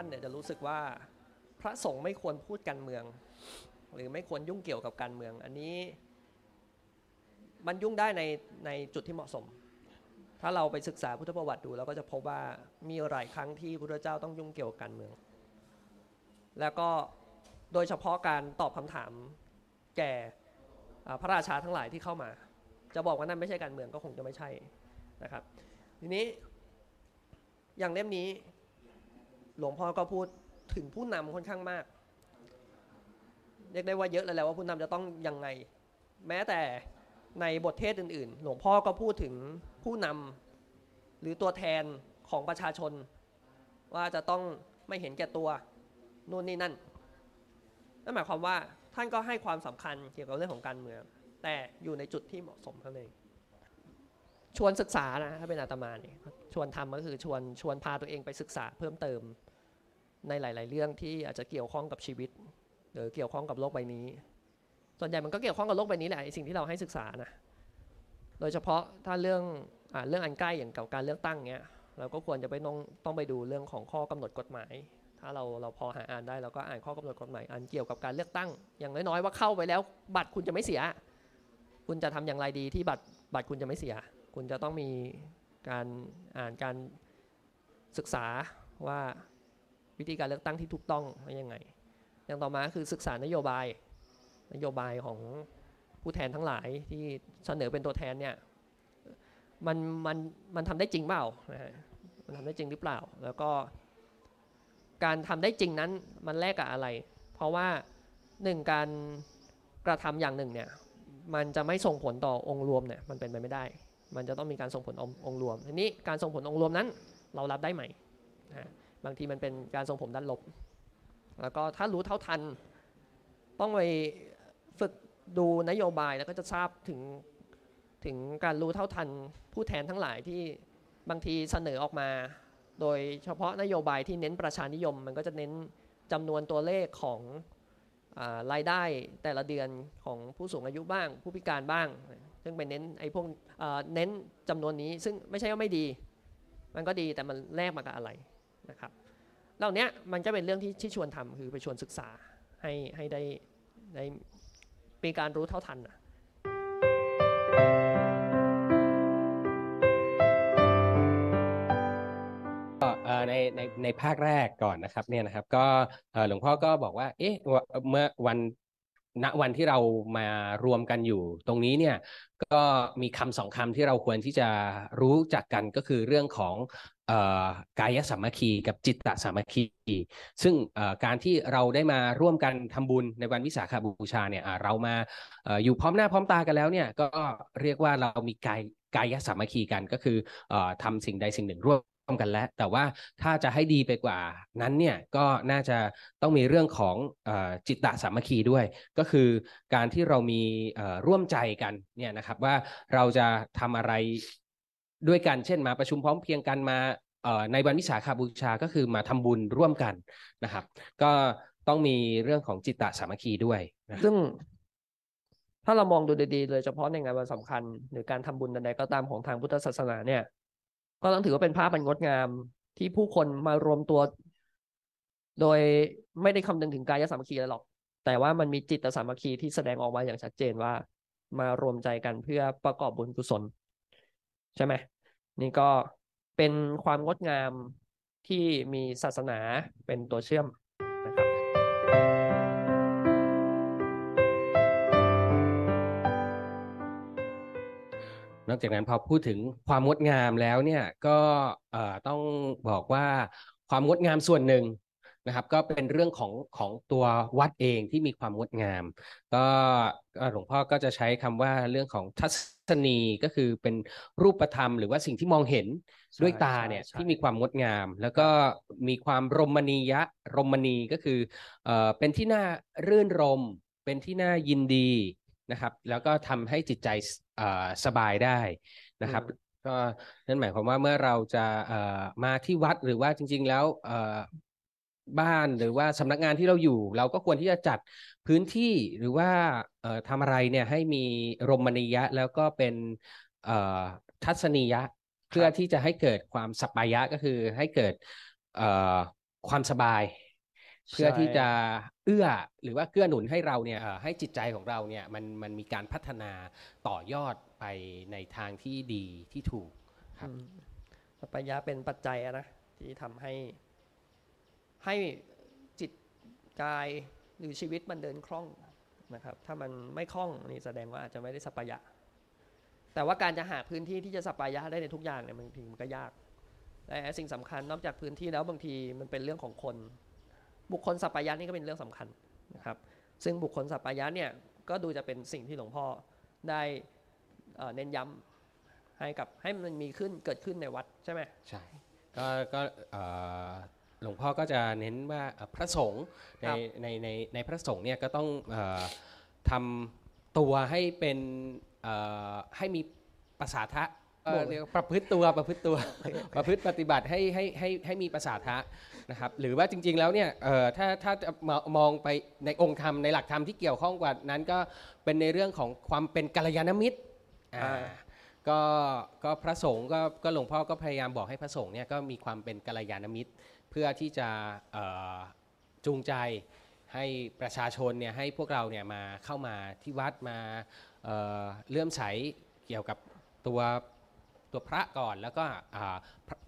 าติโยมบางท่านเนี่ยจะรู้สึกว่าพระสงฆ์ไม่ควรพูดการเมือง หรือไม่ควรยุ่งเกี่ยวกับการเมือง อันนี้ มันยุ่งได้ในในจุดที่เหมาะสม ถ้าเราไปศึกษาพุทธประวัติดูเราก็จะพบว่ามีหลายครั้งที่พระเจ้าต้องยุ่งเกี่ยวกับการเมือง แล้วก็โดยเฉพาะการตอบคำถามแก่พระราชาทั้งหลายที่เข้ามา จะบอกว่านั่นไม่ใช่การเมืองก็คงจะไม่ใช่นะครับ ทีนี้อย่างเล่มนี้ หลวงพ่อก็พูดถึงผู้นำค่อนข้างมาก เรียกได้ว่าเยอะเลยแหละว่าผู้นำจะต้องยังไง แม้แต่ในบทเทศอื่น ๆ หลวงพ่อก็พูดถึงผู้นำหรือตัวแทนของประชาชน ว่าจะต้องไม่เห็นแก่ตัวนู่นนี่นั่นนั่นหมายความว่าท่านก็ให้ความสำคัญเกี่ยวกับเรื่องของการเมืองแต่อยู่ในจุดที่เหมาะสมเท่านั้นเอง ชวนศึกษานะถ้าเป็นอาตมาเนี่ยชวนทำก็คือชวนชวนพาตัวเองไปศึกษาเพิ่มเติม ในหลาย ๆ เรื่องที่อาจจะเกี่ยวข้องกับชีวิต หรือเกี่ยวข้องกับโลกใบนี้ ส่วนใหญ่มันก็เกี่ยวข้องกับโลกใบนี้แหละสิ่งที่เราให้ศึกษานะโดยเฉพาะถ้าเรื่องอเรื่องอันใกล้อย่างกับการเลือกตั้งเนี้ยเราก็ควรจะไปต้องต้องไปดูเรื่องของข้อกำหนดกฎหมาย ถ้าเราเราพอหาอ่านได้เราก็อ่านข้อกำหนดกฎหมายอันเกี่ยวกับการเลือกตั้ง อย่างน้อยๆว่าเข้าไปแล้ว บัตรคุณจะไม่เสีย คุณจะทำอย่างไรดีที่บัตรบัตรคุณจะไม่เสีย คุณจะต้องมีการอ่านการศึกษาว่าวิธีการเลือกตั้งที่ถูกต้องเป็นยังไง อย่างต่อมาคือศึกษานโยบาย นโยบายของผู้แทนทั้งหลายที่เสนอเป็นตัวแทนเนี่ยมันมันมันทำได้จริงเปล่ามันทำได้จริงหรือเปล่า แล้วก็การทำได้จริงนั้นมันแลกกับอะไร เพราะว่าหนึ่งการกระทำอย่างหนึ่งเนี่ยมันจะไม่ส่งผลต่อองค์รวมเนี่ยมันเป็นไปไม่ได้ มันจะต้องมีการส่งผลองค์องรวมทีนี้การส่งผลองค์รวมนั้น เรารับได้ไหมนะบางทีมันเป็นการส่งผลด้านลบ แล้วก็ถ้ารู้เท่าทัน ต้องไปฝึกดูนโยบายแล้วก็จะทราบถึงถึงการรู้เท่าทันผู้แทนทั้งหลายที่บางทีเสนอออกมา โดยเฉพาะนโยบายที่เน้นประชานิยม มันก็จะเน้นจำนวนตัวเลขของอรายได้แต่ละเดือนของผู้สูงอายุบ้าง ผู้พิการบ้าง ซึ่งไปเน้นไอ้พวกเน้นจำนวนนี้ซึ่งไม่ใช่ว่าไม่ดี มันก็ดีแต่มันแลกมากับอะไรนะครับเหล่านี้มันจะเป็นเรื่องที่ที่ชวนทำคือไปชวนศึกษาให้ให้ได้ได้มีการรู้เท่าทันนะก็ในในในภาคแรกก่อนนะครับเนี่ยนะครับก็หลวงพ่อก็บอกว่าเอ๊ะเมื่อวัน ณวันที่เรามารวมกันอยู่ ตรงนี้เนี่ยก็มีคำสองคำที่เราควรที่จะรู้จักกันก็คือเรื่องของกายสามัคคีกับจิตตสามัคคี ซึ่งการที่เราได้มาร่วมกันทำบุญในวันวิสาขบูชาเนี่ยเรามาออยู่พร้อมหน้าพร้อมตากันแล้วเนี่ยก็เรียกว่าเรามีกายกายสามัคคีกันก็คืออ่อทำสิ่งใดสิ่งหนึ่งร่วมร่ว มกันแล้ว แต่ว่าถ้าจะให้ดีไปกว่านั้นเนี่ยก็น่าจะต้องมีเรื่องของอจิตตสามัคคีด้วย ก็คือการที่เรามีร่วมใจกันเนี่ยนะครับว่าเราจะทำอะไรด้วยกันเช่นมาประชุมพร้อมเพียงกันมาในวันวิสาขบูชาก็คือมาทำบุญร่วมกันนะครับ ก็ต้องมีเรื่องของจิตตสามัคคีด้วยนะซึ่งถ้าเรามองดูดีๆโดยเฉพาะในงานวันสำคัญ หรือการทำบุญใดๆก็ตามของทางพุทธศาสนาเนี่ย ก็ต้องถือว่าเป็นภาพมันงดงามที่ผู้คนมารวมตัว โดยไม่ได้คำนึงถึงกายสามัคคีอะไรหรอก แต่ว่ามันมีจิตสามัคคีที่แสดงออกมาอย่างชัดเจนว่ามารวมใจกันเพื่อประกอบบุญกุศล ใช่ไหมนี่ก็เป็นความงดงามที่มีศาสนาเป็นตัวเชื่อม นอกจากนั้นพอพูดถึงความงดงามแล้วเนี่ยก็เอ่อต้องบอกว่าความงดงามส่วนหนึ่งนะครับ ก็เป็นเรื่องของของตัววัดเองที่มีความงดงาม ก็ก็หลวงพ่อก็จะใช้คำว่าเรื่องของทัศศนีก็คือเป็นรูปธรรม หรือว่าสิ่งที่มองเห็นด้วยตาใช่เนี่ยใช่ที่มีความงดงาม แล้วก็มีความรมณียะรมณีก็คือเอ่อเป็นที่น่ารื่นรม เป็นที่น่ายินดีนะครับ แล้วก็ทำให้จิตใจเอ่อ สบายได้นะครับ ก็นั่นหมายความว่าเมื่อเราจะเอ่อมาที่วัดหรือว่าจริง ๆ แล้วเอ่อบ้านหรือว่าสำนักงานที่เราอยู่ เราก็ควรที่จะจัดพื้นที่หรือว่าเอ่อทำอะไรเนี่ยให้มีรมณียะแล้วก็เป็นเอ่อทัศนียะเพื่อที่จะให้เกิดความสัปปายะก็คือให้เกิดเอ่อความสบาย เพื่อที่จะเอื้อหรือว่าเกื้อหนุนให้เราเนี่ยให้จิตใจของเราเนี่ยมันมันมีการพัฒนาต่อยอดไปในทางที่ดีที่ถูกครับอืมสัปปายะเป็นปัจจัยนะที่ทำให้ ให้จิตกายหรือชีวิตมันเดินคล่องนะครับ ถ้ามันไม่คล่องนี่แสดงว่าอาจจะไม่ได้สัปปายะ แต่ว่าการจะหาพื้นที่ที่จะสัปปายะได้ในทุกอย่างเนี่ยบางทีมันก็ยากแต่สิ่งสำคัญนอกจากพื้นที่แล้วบางทีมันเป็นเรื่องของคน บุคคลสัปปายะนี่ก็เป็นเรื่องสำคัญนะครับ ซึ่งบุคคลสัปปายะเนี่ยก็ดูจะเป็นสิ่งที่หลวงพ่อได้เอ่อเน้นย้ำให้กับให้มันมีขึ้นเกิดขึ้นในวัดใช่ไหมใช่ก็ก็เอ่อหลวงพ่อก็จะเน้นว่าเอ่อพระสงฆ์ในครับในในในพระสงฆ์เนี่ยก็ต้องเอ่อทำตัวให้เป็นเอ่อให้มีประสาทะ เอ่อเรียกว่าประพฤติตัวประพฤติตัวประพฤติปฏิบัติให้ให้ให้ให้มีประสาทะนะครับหรือว่าจริง ๆ แล้วเนี่ยเอ่อถ้าถ้าจะมามองไปในองค์ธรรมในหลักธรรมที่เกี่ยวข้องกว่านั้นก็เป็นในเรื่องของความเป็นกัลยาณมิตรอ่าอ่าก็ก็พระสงฆ์ก็ก็หลวงพ่อก็พยายามบอกให้พระสงฆ์เนี่ยก็มีความเป็นกัลยาณมิตร เพื่อที่จะเอ่อจูงใจให้ประชาชนเนี่ยให้พวกเราเนี่ยมาเข้ามาที่วัดมาเอ่อเลื่อมใสเกี่ยวกับตัว ตัวพระก่อนแล้วก็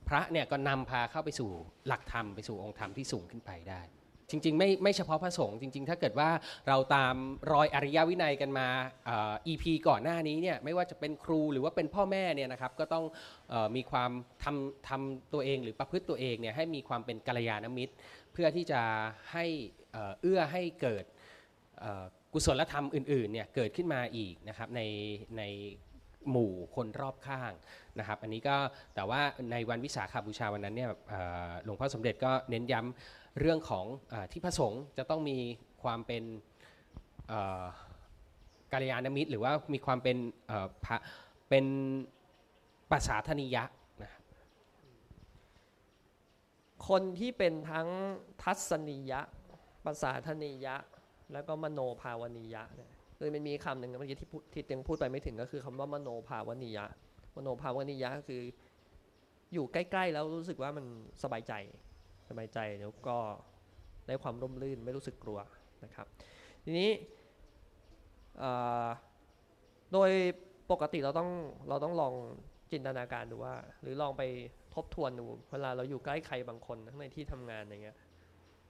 พระเนี่ยก็นำพาเข้าไปสู่หลักธรรมไปสู่องค์ธรรมที่สูงขึ้นไปได้ จริง ๆ ไม่ไม่เฉพาะพระสงฆ์จริง ๆ ถ้าเกิดว่าเราตามรอยอริยวินัยกันมาอ่อ EP ก่อนหน้านี้เนี่ยไม่ว่าจะเป็นครูหรือว่าเป็นพ่อแม่เนี่ยนะครับก็ต้องออมีความทำทำตัวเองหรือประพฤติตัวเองเนี่ยให้มีความเป็นกัลยาณมิตร เพื่อที่จะให้เอื้อให้เกิดกุศลธรรมอื่นๆเนี่ยเกิดขึ้นมาอีกนะครับในใน หมู่คนรอบข้างนะครับ อันนี้ก็แต่ว่าในวันวิสาขบูชาวันนั้นเนี่ยหลวงพ่อสมเด็จก็เน้นย้ำเรื่องของอที่พระสงฆ์จะต้องมีความเป็นกัลยาณมิตร หรือว่ามีความเป็นพระเป็นปัสสาธนิยะนะคนที่เป็นทั้งทัศนียะภาษาทนียะ แล้วก็มโนภาวนียะเนี่ย คือมันมีคำหนึ่งเมื่อกี้ที่พูดที่เต็งพูดไปไม่ถึงก็คือคำว่ามโนภาวนียะ มโนภาวนียะก็คือ อยู่ใกล้ๆแล้วรู้สึกว่ามันสบายใจสบายใจแล้วก็ได้ความร่มรื่นไม่รู้สึกกลัวนะครับ ทีนี้โดยปกติเราต้องเราต้องลองจินตนาการดูว่า หรือลองไปทบทวนดูเวลาเราอยู่ใกล้ใครบางคนทั้งในที่ทำงานอย่างเงี้ย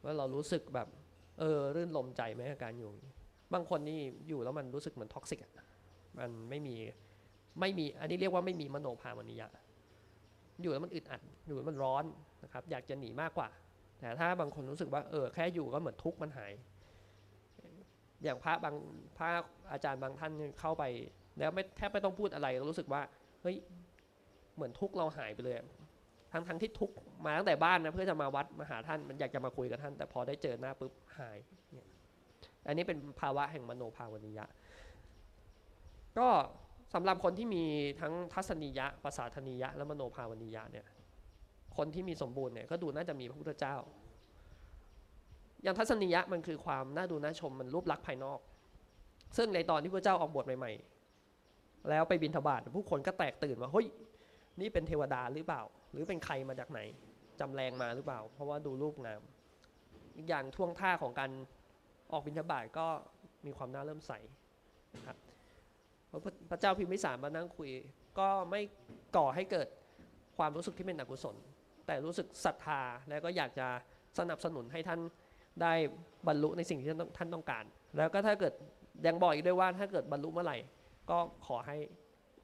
ว่าเรารู้สึกแบบเออรื่นรมย์ใจไหมกับการอยู่ บางคนนี่อยู่แล้วมันรู้สึกเหมือน toxic อะมันไม่มีไม่มีอันนี้เรียกว่าไม่มีมโนภาวนิยะ อยู่แล้วมันอึดอัดอยู่แล้วมันร้อนนะครับอยากจะหนีมากกว่า แต่ถ้าบางคนรู้สึกว่าเออแค่อยู่ก็เหมือนทุกข์มันหาย อย่างพระบางพระอาจารย์บางท่านเข้าไป แล้วไม่แทบไม่ต้องพูดอะไรรู้สึกว่าเฮ้ยเหมือนทุกข์เราหายไปเลยทั้งทั้งที่ทุกข์มาตั้งแต่บ้านนะเพื่อจะมาวัดมาหาท่านมันอยากจะมาคุยกับท่าน แต่พอได้เจอหน้าปุ๊บหายเนี่ย อันนี้เป็นภาวะแห่งมโนภาวนิยะ ก็สำหรับคนที่มีทั้งทัศนียะภาษาธนียะ และมโนภาวนิยะเนี่ย คนที่มีสมบูรณ์เนี่ยก็ดูน่าจะมีพระพุทธเจ้า อย่างทัศนียะมันคือความน่าดูน่าชมมันรูปลักษณ์ภายนอก ซึ่งในตอนที่พระเจ้าออกบวชใหม่ๆ แล้วไปบิณฑบาตผู้คนก็แตกตื่นว่าเฮ้ยนี่เป็นเทวดาหรือเปล่า หรือเป็นใครมาจากไหนจำแรงมาหรือเปล่า เพราะว่าดูรูปงาม อีกอย่างท่วงท่าของการ ออกบิณฑบาตก็มีความน่าเริ่มใสครับพระเจ้าพิมพิสารมานั่งคุย ก็ไม่ก่อให้เกิดความรู้สึกที่เป็นอกุศล แต่รู้สึกศรัทธาแล้วก็อยากจะสนับสนุนให้ท่านได้บรรลุในสิ่งที่ท่านต้องท่านต้องการ แล้วก็ถ้าเกิดยังบอกอีกด้วยว่าถ้าเกิดบรรลุเมื่อไหร่ ก็ขอให้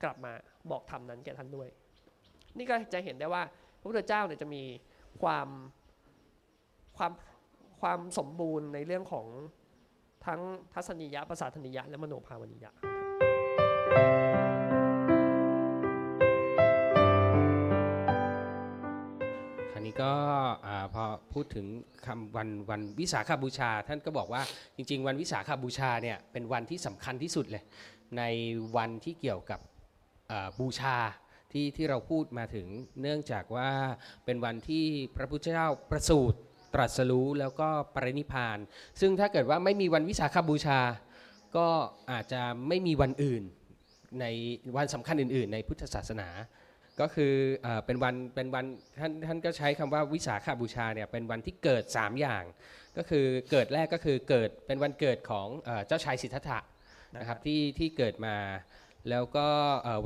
กลับมาบอกธรรมนั้นแก่ท่านด้วย นี่ก็จะเห็นได้ว่าพระพุทธเจ้าเนี่ยจะมีความความความสมบูรณ์ในเรื่องของ ทั้งทัศนียะภาษาธนิยะ และมโนภาวนิยะคราวนี้ก็พอพูดถึงคำวันวันวิสาขบูชา ท่านก็บอกว่าจริง ๆ วันวิสาขบูชาเนี่ยเป็นวันที่สำคัญที่สุดเลย ในวันที่เกี่ยวกับบูชาที่ที่เราพูดมาถึงเนื่องจากว่าเป็นวันที่พระพุทธเจ้าประสูติ ตรัสรู้แล้วก็ปรินิพาน ซึ่งถ้าเกิดว่าไม่มีวันวิสาขบูชา ก็อาจจะไม่มีวันอื่นในวันสำคัญอื่น ๆ ในพุทธศาสนา ก็คือเอเป็นวันเป็นวันท่านท่านก็ใช้คำว่าวิสาขาบูชาเนี่ยเป็นวันที่เกิด 3 อย่าง ก็คือเกิดแรกก็คือเกิดเป็นวันเกิดของเจ้าชายสิทธัตถะนะครับที่ที่เกิดมา แล้วก็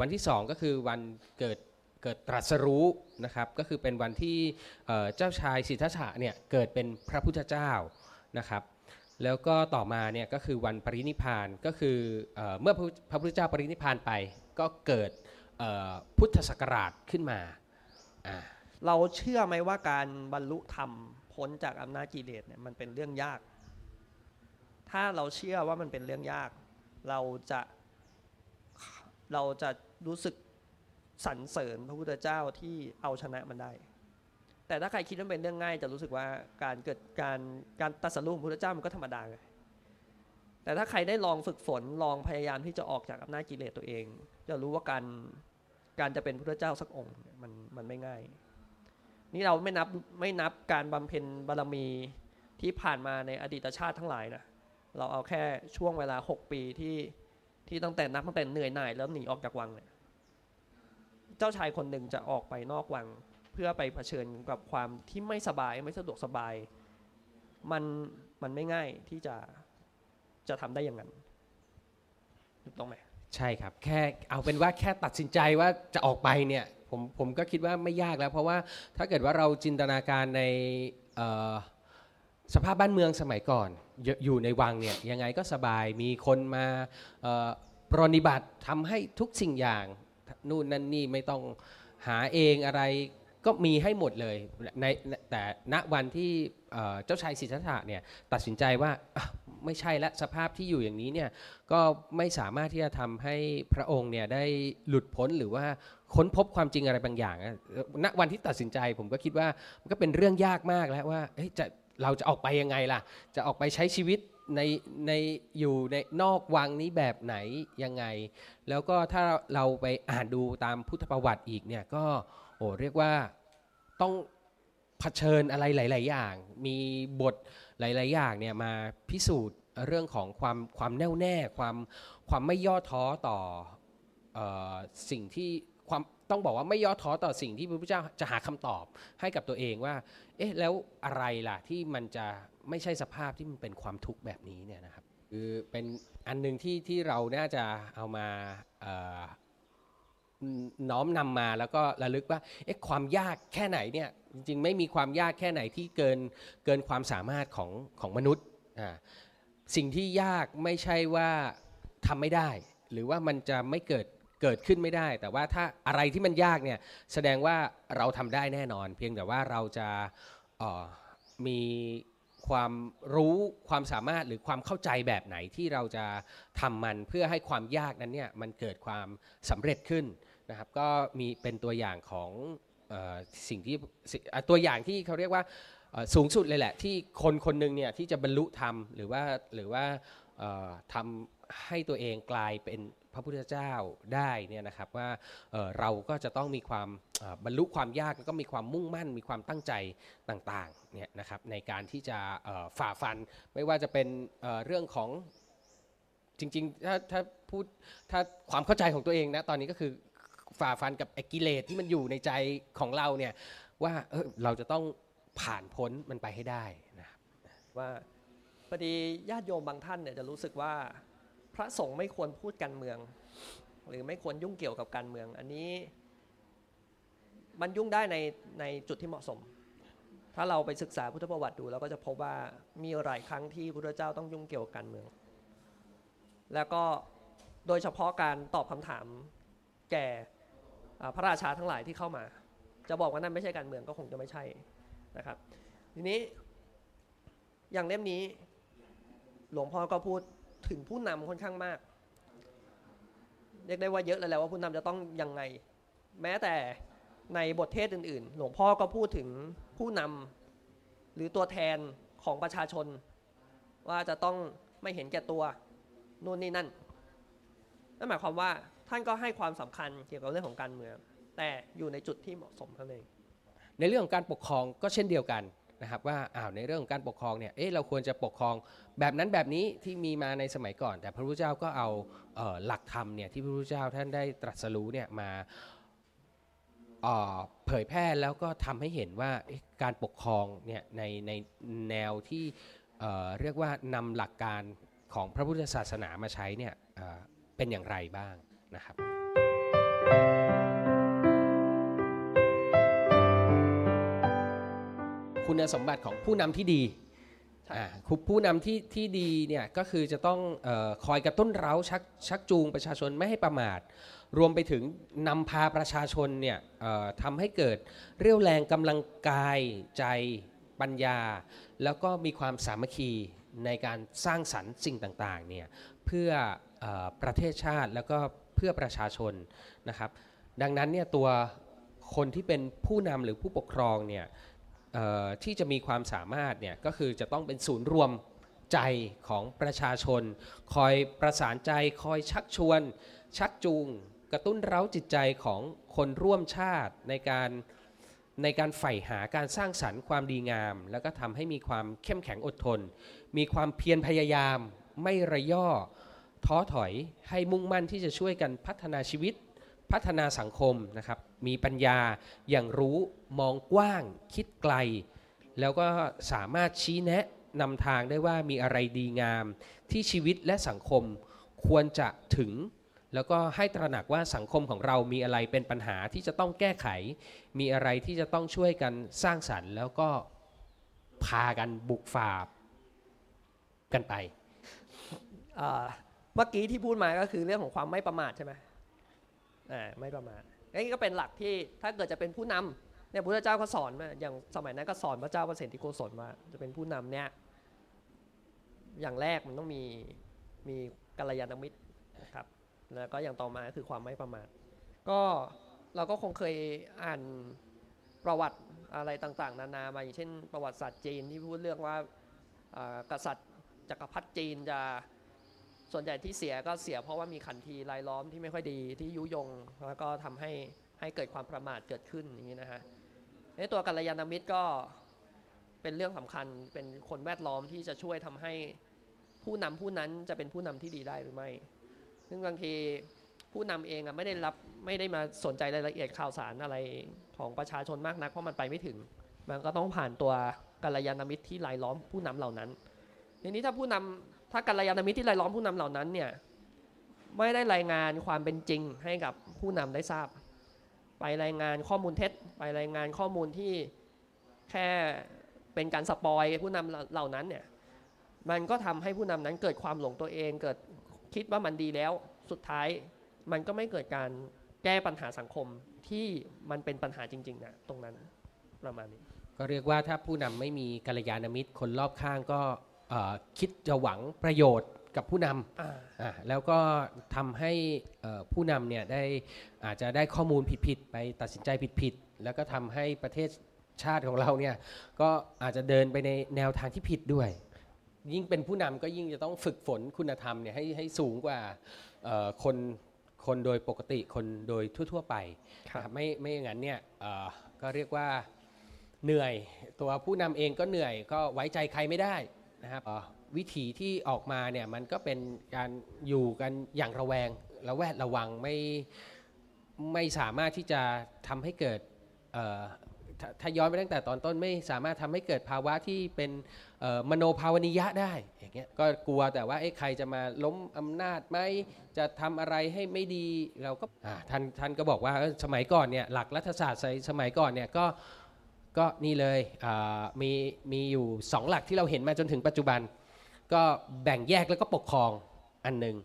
วันที่ 2 ก็คือวันเกิด เกิดตรัสรู้นะครับก็คือเป็นวันที่เจ้าชายสิทธัตถะเนี่ยเกิดเป็นพระพุทธเจ้านะครับแล้วก็ต่อมาเนี่ยก็คือวันปรินิพานก็คือเออเมื่อพระพุทธเจ้าปรินิพานไป ก็เกิดพุทธศักราชขึ้นมา เราเชื่อไหมว่าการบรรลุธรรมพ้นจากอำนาจกิเลสเนี่ยมันเป็นเรื่องยาก ถ้าเราเชื่อว่ามันเป็นเรื่องยาก เราจะเราจะรู้สึก สรรเสริญพระพุทธเจ้าที่เอาชนะมันได้ แต่ถ้าใครคิดว่าเป็นเรื่องง่าย จะรู้สึกว่าการเกิดการการตรัสรู้ของพระพุทธเจ้ามันก็ธรรมดาไงแต่ถ้าใครได้ลองฝึกฝนลองพยายามที่จะออกจากอำนาจกิเลสตัวเอง จะรู้ว่าการการจะเป็นพระพุทธเจ้าสักองค์มันมันไม่ง่าย นี่เราไม่นับไม่นับการบำเพ็ญบารมีที่ผ่านมาในอดีตชาติทั้งหลายนะเราเอาแค่ช่วงเวลา 6 ปีที่ที่ตั้งแต่นับตั้งแต่เหนื่อยหน่ายแล้วหนีออกจากวังเนี่ย เจ้าชายคนหนึ่งจะออกไปนอกวังเพื่อไปเผชิญกับความที่ไม่สบายไม่สะดวกสบาย มันมันไม่ง่ายที่จะจะทำได้อย่างนั้นถูกต้องไหมใช่ครับ แค่เอาเป็นว่าแค่ตัดสินใจว่าจะออกไปเนี่ยผมผมก็คิดว่าไม่ยากแล้ว เพราะว่าถ้าเกิดว่าเราจินตนาการในสภาพบ้านเมืองสมัยก่อน อยู่ในวังเนี่ยยังไงก็สบายมีคนมาปรนนิบัติทำให้ทุกสิ่งอย่าง นู่นนั่นนี่ไม่ต้องหาเองอะไรก็มีให้หมดเลยในแต่ณวันที่เจ้าชายสิทธัตถะเนี่ยตัดสินใจว่าไม่ใช่และสภาพที่อยู่อย่างนี้เนี่ยก็ไม่สามารถที่จะทำให้พระองค์เนี่ยได้หลุดพ้นหรือว่าค้นพบความจริงอะไรบางอย่างณวันที่ตัดสินใจผมก็คิดว่ามันก็เป็นเรื่องยากมากแล้วว่าจะเราจะออกไปยังไงล่ะ จะออกไปใช้ชีวิต ในในอยู่ในนอกวังนี้แบบไหนยังไง แล้วก็ถ้าเราไปอ่านดูตามพุทธประวัติอีกเนี่ยก็โอ้เรียกว่าต้องเผชิญอะไรหลาย ๆ อย่าง มีบทหลาย ๆ อย่างเนี่ยมาพิสูจน์เรื่องของความความแน่วแน่ความความไม่ย่อท้อต่ออสิ่งที่ความต้องบอกว่าไม่ย่อท้อต่อสิ่งที่พระพุทธเจ้าจะหาคำตอบให้กับตัวเองว่า เอ๊ะแล้วอะไรล่ะที่มันจะ ไม่ใช่สภาพที่มันเป็นความทุกข์แบบนี้เนี่ยนะครับ คือเป็นอันหนึ่งที่ที่เราน่าจะเอามาน้อมนำมาแล้วก็ระลึกว่าเอ๊ะความยากแค่ไหนเนี่ยจริงๆ ไม่มีความยากแค่ไหนที่เกินเกินความสามารถของของมนุษย์อ่าสิ่งที่ยากไม่ใช่ว่าทำไม่ได้ หรือว่ามันจะไม่เกิดเกิดขึ้นไม่ได้ แต่ว่าถ้าอะไรที่มันยากเนี่ยแสดงว่าเราทำได้แน่นอน เพียงแต่ว่าเราจะออมี ความรู้ความสามารถหรือความเข้าใจแบบไหนที่เราจะทำมันเพื่อให้ความยากนั้นเนี่ยมันเกิดความสำเร็จขึ้นนะครับ ก็มีเป็นตัวอย่างของออสิ่งที่ตัวอย่างที่เขาเรียกว่าสูงสุดเลยแหละ ที่คนคนหนึ่งเนี่ยที่จะบรรลุธรรมหรือว่าหรือว่าทำให้ตัวเองกลายเป็น พระพุทธเจ้าได้เนี่ยนะครับว่าเเราก็จะต้องมีความบรรลุความยากแล้วก็มีความมุ่งมั่น มีความตั้งใจต่างๆเนี่ยนะครับในการที่จะฝ่าฟันไม่ว่าจะเป็นเเรื่องของจริงๆถ้าถ้าพูดถ้าความเข้าใจของตัวเองนะตอนนี้ก็คือฝ่าฟันกับไอกิเลสที่มันอยู่ในใจของเราเนี่ยว่าเเราจะต้องผ่านพ้นมันไปให้ได้นะครับว่าพอดีญาติโยมบางท่านเนี่ยจะรู้สึกว่า พระสงฆ์ไม่ควรพูดการเมือง หรือไม่ควรยุ่งเกี่ยวกับการเมือง อันนี้ มันยุ่งได้ในในจุดที่เหมาะสม ถ้าเราไปศึกษาพุทธประวัติดูเราก็จะพบว่ามีหลายครั้งที่พระพุทธเจ้าต้องยุ่งเกี่ยวกับการเมือง แล้วก็โดยเฉพาะการตอบคำถามแก่พระราชาทั้งหลายที่เข้ามา จะบอกว่านั่นไม่ใช่การเมืองก็คงจะไม่ใช่นะครับ ทีนี้อย่างเล่มนี้หลวงพ่อก็พูด ถึงผู้นำค่อนข้างมาก เรียกได้ว่าเยอะเลยแหละว่าผู้นำจะต้องยังไง แม้แต่ในบทเทศอื่น ๆ หลวงพ่อก็พูดถึงผู้นำหรือตัวแทนของประชาชน ว่าจะต้องไม่เห็นแก่ตัวนู่นนี่นั่นนั่นหมายความว่าท่านก็ให้ความสำคัญเกี่ยวกับเรื่องของการเมือง แต่อยู่ในจุดที่เหมาะสมเท่านั้นในเรื่องของการปกครองก็เช่นเดียวกัน นะครับว่าอ้าวในเรื่องของการปกครองเนี่ยเอ๊ะเราควรจะปกครองแบบนั้นแบบนี้ที่มีมาในสมัยก่อน แต่พระพุทธเจ้าก็เอาเออหลักธรรมเนี่ยที่พระพุทธเจ้าท่านได้ตรัสรู้เนี่ยมาเผยแพร่แล้วก็ทำให้เห็นว่าการปกครองเนี่ยในในแนวที่เเรียกว่านำหลักการของพระพุทธศาสนามาใช้เนี่ยเอ่อเป็นอย่างไรบ้างนะครับ คุณสมบัติของผู้นำที่ดีใช่อ่าคุณผู้นำที่ที่ดีเนี่ยก็คือจะต้องเออคอยกระตุ้นเร้าชักชักจูงประชาชนไม่ให้ประมาท รวมไปถึงนำพาประชาชนเนี่ยเอ่อทำให้เกิดเรี่ยวแรงกำลังกายใจปัญญา แล้วก็มีความสามัคคีในการสร้างสรรค์สิ่งต่างๆเนี่ยเพื่อเออประเทศชาติแล้วก็เพื่อประชาชนนะครับ ดังนั้นเนี่ยตัวคนที่เป็นผู้นำหรือผู้ปกครองเนี่ยเอ่อ ที่จะมีความสามารถเนี่ยก็คือจะต้องเป็นศูนย์รวมใจของประชาชน คอยประสานใจคอยชักชวน ชักจูง กระตุ้นเร้าจิตใจของคนร่วมชาติในการในการใฝ่หาการสร้างสรรค์ความดีงาม แล้วก็ทำให้มีความเข้มแข็งอดทน มีความเพียรพยายาม ไม่ระย่อ ท้อถอยให้มุ่งมั่นที่จะช่วยกันพัฒนาชีวิต พัฒนาสังคมนะครับ มีปัญญาอย่างรู้มองกว้างคิดไกล แล้วก็สามารถชี้แนะนำทางได้ว่ามีอะไรดีงาม ที่ชีวิตและสังคมควรจะถึง แล้วก็ให้ตระหนักว่าสังคมของเรามีอะไรเป็นปัญหาที่จะต้องแก้ไข มีอะไรที่จะต้องช่วยกันสร้างสรรค์ แล้วก็พากันบุกฝ่ากันไปอ่าเมื่อกี้ที่พูดมาก็คือเรื่องของความไม่ประมาทใช่ไหม อ่าไม่ประมาทนี่ก็เป็นหลักที่ถ้าเกิดจะเป็นผู้นำเนี่ยพระเจ้าก็สอนมาอย่างสมัยนั้นก็สอนพระเจ้าเปรตที่โกศลว่าจะเป็นผู้นำเนี่ยอย่างแรกมันต้องมีมีกัลยาณมิตรนะครับแล้วก็อย่างต่อมาก็คือความไม่ประมาทก็เราก็คงเคยอ่านประวัติอะไรต่างๆ นานามาอย่างเช่นประวัติศาสตร์จีนที่พูดเรื่องว่ากษัตริย์จักรพรรดิจีนจะ ส่วนใหญ่ที่เสียก็เสียเพราะว่ามีขันทีรายล้อมที่ไม่ค่อยดีที่ยุยงแล้วก็ทำให้ให้เกิดความประมาทเกิดขึ้นอย่างนี้นะฮะในตัวกัลยาณมิตรก็เป็นเรื่องสำคัญเป็นคนแวดล้อมที่จะช่วยทำให้ผู้นำผู้นั้นจะเป็นผู้นำที่ดีได้หรือไม่ ซึ่งบางทีผู้นำเองอะไม่ได้รับไม่ได้มาสนใจรายละเอียดข่าวสารอะไรของประชาชนมากนักเพราะมันไปไม่ถึง มันก็ต้องผ่านตัวกัลยาณมิตรที่รายล้อมผู้นำเหล่านั้นทีนี้ถ้าผู้นำ ถ้ากัลยาณมิตรที่รายล้อมผู้นำเหล่านั้นเนี่ยไม่ได้รายงานความเป็นจริงให้กับผู้นำได้ทราบ ไปรายงานข้อมูลเท็จ ไปรายงานข้อมูลที่แค่เป็นการสปอยผู้นำเหล่านั้นเนี่ยมันก็ทำให้ผู้นำนั้นเกิดความหลงตัวเองเกิดคิดว่ามันดีแล้วสุดท้ายมันก็ไม่เกิดการแก้ปัญหาสังคมที่มันเป็นปัญหาจริงๆนะตรงนั้นประมาณนี้ ก็เรียกว่าถ้าผู้นำไม่มีกัลยาณมิตรคนรอบข้างก็ คิดจะหวังประโยชน์กับผู้นำอ่าอะแล้วก็ทำให้เอ่อผู้นำเนี่ยได้อาจจะได้ข้อมูลผิดๆไปตัดสินใจผิดๆแล้วก็ทำให้ประเทศชาติของเราเนี่ยก็อาจจะเดินไปในแนวทางที่ผิดด้วย ยิ่งเป็นผู้นำก็ยิ่งจะต้องฝึกฝนคุณธรรมเนี่ยให้ให้สูงกว่าเอ่อคนคนโดยปกติคนโดยทั่ว ๆ ไปครับนะครับไม่ไม่อย่างนั้นเนี่ยเอ่อก็เรียกว่าเหนื่อยตัวผู้นำเองก็เหนื่อยก็ไว้ใจใครไม่ได้ นะครับเอ่อวิถีที่ออกมาเนี่ยมันก็เป็นการอยู่กันอย่างระแวงระแวดระวังไม่ไม่สามารถที่จะทำให้เกิดเอ่อถ้าถ้าย้อนไปตั้งแต่ตอนต้นไม่สามารถทำให้เกิดภาวะที่เป็นเอ่อมโนภาวนิยะได้อย่างเงี้ยก็กลัวแต่ว่าเอ๊ะใครจะมาล้มอำนาจไหมจะทำอะไรให้ไม่ดีเราก็อ่าท่านท่านก็บอกว่าเออสมัยก่อนเนี่ยหลักรัฐศาสตร์สมัยสมัยก่อนเนี่ยก็ ก็นี่เลยอ่ามีมีอยู่สองหลักที่เราเห็นมาจนถึงปัจจุบัน ก็แบ่งแยกแล้วก็ปกครองอันหนึ่ง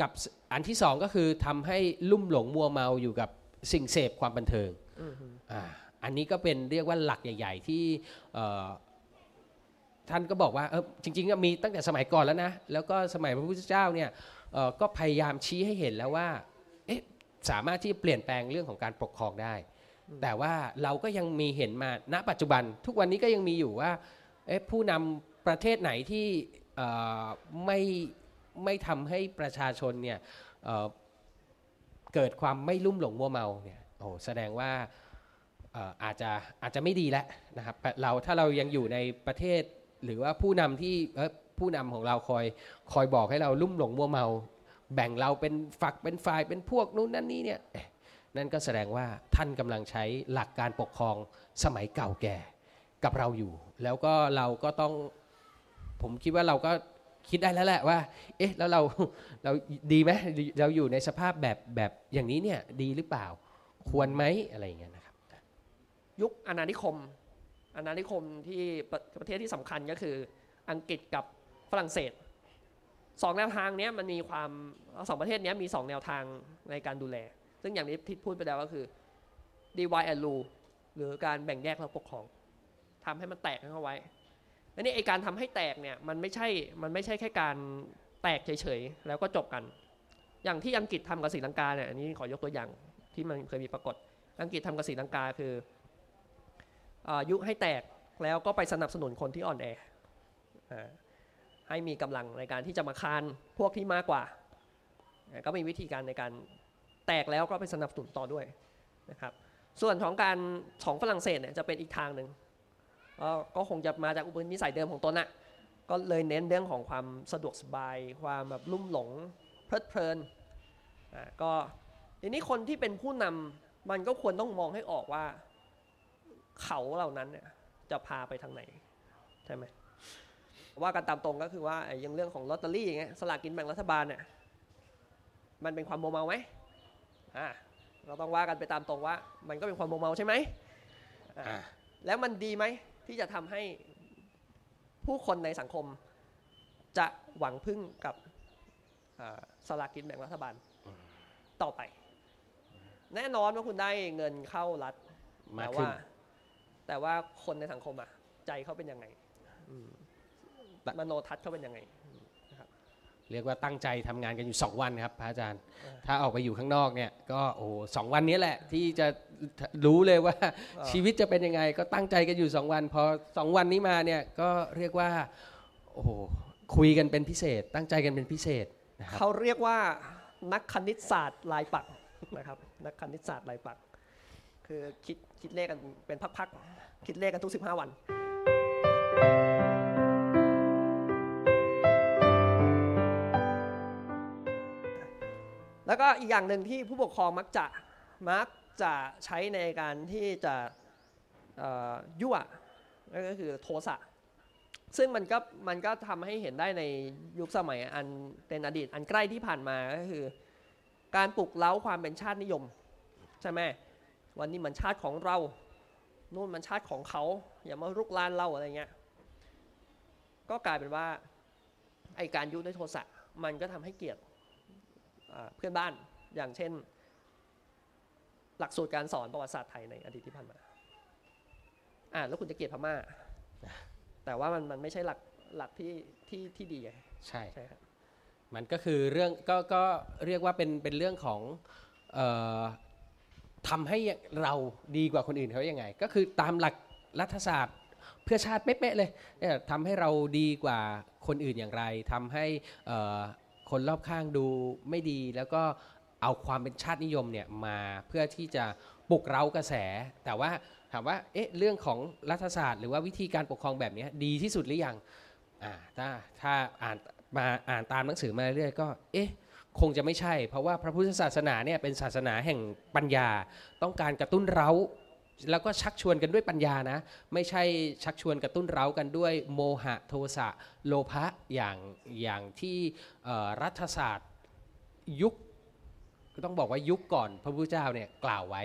กับอันที่สองก็คือทำให้ลุ่มหลงมัวเมาอยู่กับสิ่งเสพความบันเทิงอืมฮึอ่าอันนี้ก็เป็นเรียกว่าหลักใหญ่ ๆ ที่เอ่อท่านก็บอกว่าเออจริงๆก็มีตั้งแต่สมัยก่อนแล้วนะแล้วก็สมัยพระพุทธเจ้าเนี่ยเอ่อก็พยายามชี้ให้เห็นแล้วว่าเอ๊ะสามารถที่จะเปลี่ยนแปลงเรื่องของการปกครองได้ แต่ว่าเราก็ยังมีเห็นมาณปัจจุบัน ทุกวันนี้ก็ยังมีอยู่ว่าผู้นำประเทศไหนที่ไม่ไม่ทำให้ประชาชนเนี่ยเเกิดความไม่ลุ่มหลงมัวเมาเนี่ยโอ้โหแสดงว่าอาจจะอาจจะไม่ดีแล้วนะครับเราถ้าเรายังอยู่ในประเทศหรือว่าผู้นำที่ผู้นำของเราคอยคอยบอกให้เราลุ่มหลงมัวเมา แบ่งเราเป็นฝักเป็นฝ่ายเป็นพวกนู้นนั่นนี่เนี่ยเนั่นก็แสดงว่าท่านกำลังใช้หลักการปกครองสมัยเก่าแก่กับเราอยู่ แล้วก็เราก็ต้องผมคิดว่าเราก็คิดได้แล้วแหละว่า เอ๊ะ แล้วเราเราดีไหมเราอยู่ในสภาพแบบแบบอย่างนี้เนี่ยดีหรือเปล่าควรไหมอะไรอย่างเงี้ยนะครับ ยุคอาณานิคมอาณานิคมที่ประประเทศที่สำคัญก็คืออังกฤษกับฝรั่งเศสสองแนวทางเนี้ยมันมีความสองประเทศเนี้ยมีสองแนวทางในการดูแล ซึ่งอย่างที่ทิศพูดไปแล้วก็คือ divide and rule หรือการแบ่งแยกและปกครองทำให้มันแตกเข้าไว้และนี่ไอการทำให้แตกเนี่ยมันไม่ใช่มันไม่ใช่แค่การแตกเฉยๆแล้วก็จบกัน อย่างที่อังกฤษทำกับศรีลังกาเนี่ยอันนี้ขอยกตัวอย่างที่มันเคยมีปรากฏ อังกฤษทำกับศรีลังกาคืออายุให้แตกแล้วก็ไปสนับสนุนคนที่อ่อนแอให้มีกำลังในการที่จะมาคานพวกที่มากกว่า ก็มีวิธีการในการ แตกแล้วก็ไปสนับสนุนต่อด้วยนะครับส่วนของการของฝรั่งเศสเนี่ยจะเป็นอีกทางหนึ่งก็คงจะมาจากอุปนิสัยเดิมของตนน่ะก็เลยเน้นเรื่องของความสะดวกสบาย ความแบบลุ่มหลงเพลิดเพลินอ่าก็ทีนี้คนที่เป็นผู้นำมันก็ควรต้องมองให้ออกว่าเขาเหล่านั้นเนี่ยจะพาไปทางไหนใช่ไหมว่ากันตามตรงก็คือว่าไอ้อยังเรื่องของลอตเตอรี่อย่างเงี้ยสลากกินแบ่งรัฐบาลเนี่ยมันเป็นความโมเมาไหม อ่าเราต้องว่ากันไปตามตรงว่า มันก็เป็นความโมเมาใช่ไหมอ่าอ่าแล้วมันดีไหมที่จะทำให้ผู้คนในสังคมจะหวังพึ่งกับอ่าสลากกินแบ่งรัฐบาลต่อไป แน่นอนว่าคุณได้เงินเข้ารัฐมาแต่ขึ้ว่านแต่ว่าคนในสังคมอะใจเขาเป็นยังไงอืมแต่มโนทัศน์เขาเป็นยังไง เรียกว่าตั้งใจทำงานกันอยู่ 2 วันครับพระอาจารย์เออถ้าออกไปอยู่ข้างนอกเนี่ยก็โอ้โหสองวันนี้แหละ ที่จะรู้เลยว่าชีวิตจะเป็นยังไง ก็ตั้งใจกันอยู่ 2 วัน พอ 2 วันนี้มาเนี่ยก็เรียกว่าโอ้โหคุยกันเป็นพิเศษ ตั้งใจกันเป็นพิเศษนะครับเขาเรียกว่านักคณิตศาสตร์ลายปักนะครับนักคณิตศาสตร์ลายปัก คือคิดคิดเลขกันเป็นพักๆคิดเลขกันทุก 15 วัน แล้วก็อีกอย่างหนึ่งที่ผู้ปกครองมักจะมักจะใช้ในการที่จะยั่วนั่นก็คือโทสะซึ่งมันก็มันก็ทำให้เห็นได้ในยุคสมัยอันเป็นอดีตอันใกล้ที่ผ่านมาก็คือ การปลุกเล้าความเป็นชาตินิยม ใช่ไหมวันนี้มันชาติของเรานู่นมันชาติของเขา อย่ามารุกรานเราอะไรเงี้ยก็กลายเป็นว่าไอการยุด้วยโทสะมันก็ทำให้เกลียดอ่า เพื่อนบ้านอย่างเช่น หลักสูตรการสอนประวัติศาสตร์ไทยในอดีตที่ผ่านมาอ่าแล้วคุณจะเกลียดพม่า แต่ว่ามันมันไม่ใช่หลักหลักที่ที่ที่ดีไงใช่ใช่ครับมันก็คือเรื่องก็ก็เรียกว่าเป็นเป็นเรื่องของเอ่อทำให้เราดีกว่าคนอื่นเขายังไง ก็คือตามหลักรัฐศาสตร์เพื่อชาติเป๊ะๆเลยเนี่ยทำให้เราดีกว่าคนอื่นอย่างไรทำให้เอ่อ คนรอบข้างดูไม่ดีแล้วก็เอาความเป็นชาตินิยมเนี่ยมาเพื่อที่จะปลุกเร้ากระแส แต่ว่าถามว่าเอ๊ะเรื่องของรัฐศาสตร์ หรือว่าวิธีการปกครองแบบนี้ดีที่สุดหรือยังอ่าถ้าถ้าอ่านมาอ่านตามหนังสือมาเรื่อยๆก็เอ๊ะคงจะไม่ใช่ เพราะว่าพระพุทธศาสนาเนี่ยเป็นศาสนาแห่งปัญญา ต้องการกระตุ้นเร้า แล้วก็ชักชวนกันด้วยปัญญานะ ไม่ใช่ชักชวนกระตุ้นเร้ากันด้วยโมหะโทสะโลภะอย่างอย่างที่รัฐศาสตร์ยุคก็ต้องบอกว่ายุคก่อนพระพุทธเจ้าเนี่ยกล่าวไว้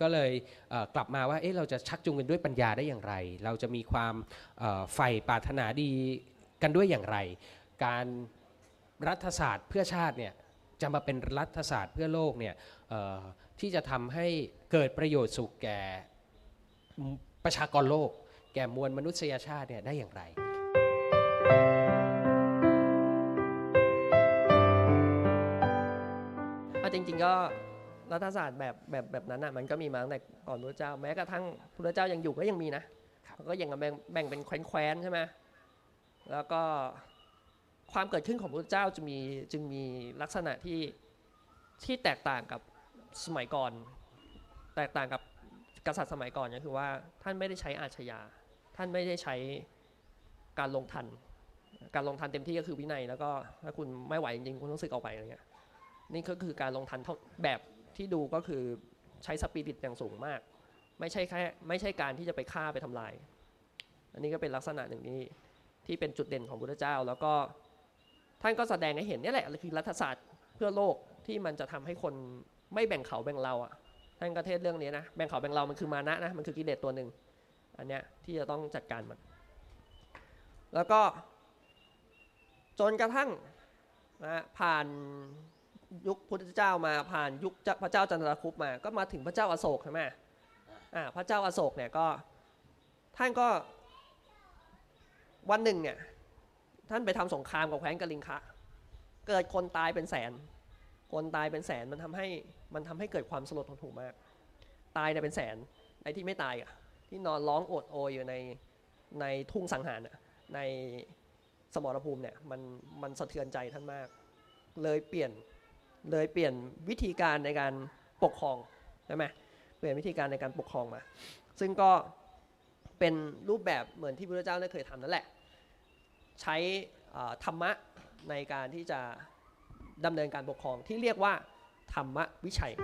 ก็เลยเกลับมาว่าเอ๊ะเราจะชักจูงกันด้วยปัญญาได้อย่างไร เราจะมีความใฝ่ปรารถนาดีกันด้วยอย่างไร การรัฐศาสตร์เพื่อชาติเนี่ยจะมาเป็นรัฐศาสตร์เพื่อโลกเนี่ยที่จะทำให้ เกิดประโยชน์สุขแก่ประชากรโลก แก่มวลมนุษยชาติเนี่ยได้อย่างไรเอาจริง ๆ ก็รัฐศาสตร์แบบแบบแบบนั้นอะมันก็มีมาตั้งแต่ก่อนพระเจ้า แม้กระทั่งพระเจ้ายังอยู่ก็ยังมีนะก็ยังแบ่งแบ่งเป็นแคว้นๆใช่ไหมแล้วก็ความเกิดขึ้นของพระเจ้าจะมีจึงมีลักษณะที่ที่แตกต่างกับสมัยก่อน แตกต่างกับกษัตริย์สมัยก่อนก็คือว่าท่านไม่ได้ใช้อาชญา ท่านไม่ได้ใช้การลงทัน การลงทันเต็มที่ก็คือวินัย แล้วก็ถ้าคุณไม่ไหวจริงๆคุณต้องสึกออกไปอะไรเงี้ยนี่ก็คือการลงทันแบบที่ดูก็คือใช้สปิริตอย่างสูงมาก ไม่ใช่แค่ไม่ใช่การที่จะไปฆ่าไปทำลาย อันนี้ก็เป็นลักษณะหนึ่งนี้ที่เป็นจุดเด่นของพุทธเจ้า แล้วก็ท่านก็แสดงให้เห็นนี่แหละคือรัฐศาสตร์เพื่อโลกที่มันจะทำให้คนไม่แบ่งเขาแบ่งเราอะ ท่านก็เทศเรื่องนี้นะแบ่งเขาแบ่งเรามันคือมานะนะมันคือกิเลสตัวหนึ่งอันเนี้ยที่จะต้องจัดการมัน แล้วก็จนกระทั่งนะผ่านยุคพุทธเจ้ามาผ่านยุคพระเจ้าจันทรคุปมา ก็มาถึงพระเจ้าอาโศกใช่ไหมอ่าพระเจ้าอาโศกเนี่ยก็ท่านก็วันหนึ่งเนี่ยท่านไปทำสงครามกับแคว้นกลิงคะ เกิดคนตายเป็นแสน คนตายเป็นแสนมันทำให้ มันทำให้เกิดความสลดหดหู่มาก ตายเนี่ยเป็นแสนไอ้ที่ไม่ตายอะที่นอนร้องโอดโอยอยู่ในในทุ่งสังหารในสมรภูมิเนี่ยมันมันสะเทือนใจท่านมาก เลยเปลี่ยนเลยเปลี่ยนวิธีการในการปกครองใช่ไหมเปลี่ยนวิธีการในการปกครองมา ซึ่งก็เป็นรูปแบบเหมือนที่พระเจ้าได้เคยทำนั่นแหละ ใช้ธรรมะในการที่จะดำเนินการปกครองที่เรียกว่า ธรรมวิชัย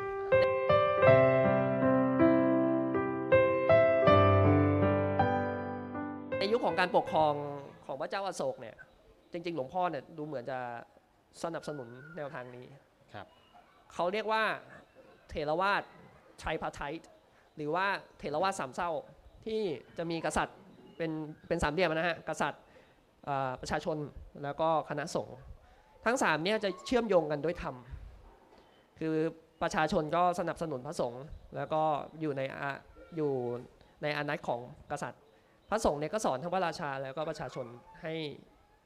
ในยุคของการปกครองของพระเจ้าอาโศกเนี่ย จริง ๆ หลวงพ่อเนี่ยดูเหมือนจะสนับสนุนแนวทางนี้ครับเขาเรียกว่าเทรวาสชัยพาไทหรือว่าเทรวาสสามเศร้าที่จะมีกษัตริย์เป็นเป็นสามเหลี่ยมนะฮะกษัตริย์ประชาชนแล้วก็คณะสงฆ์ทั้งสามเนี่ยจะเชื่อมโยงกันด้วยธรรม คือประชาชนก็สนับสนุนพระสงฆ์แล้วก็อยู่ในอยู่ในอานัตของกษัตริย์ พระสงฆ์เนี่ยก็สอนทั้งพระราชาแล้วก็ประชาชนให้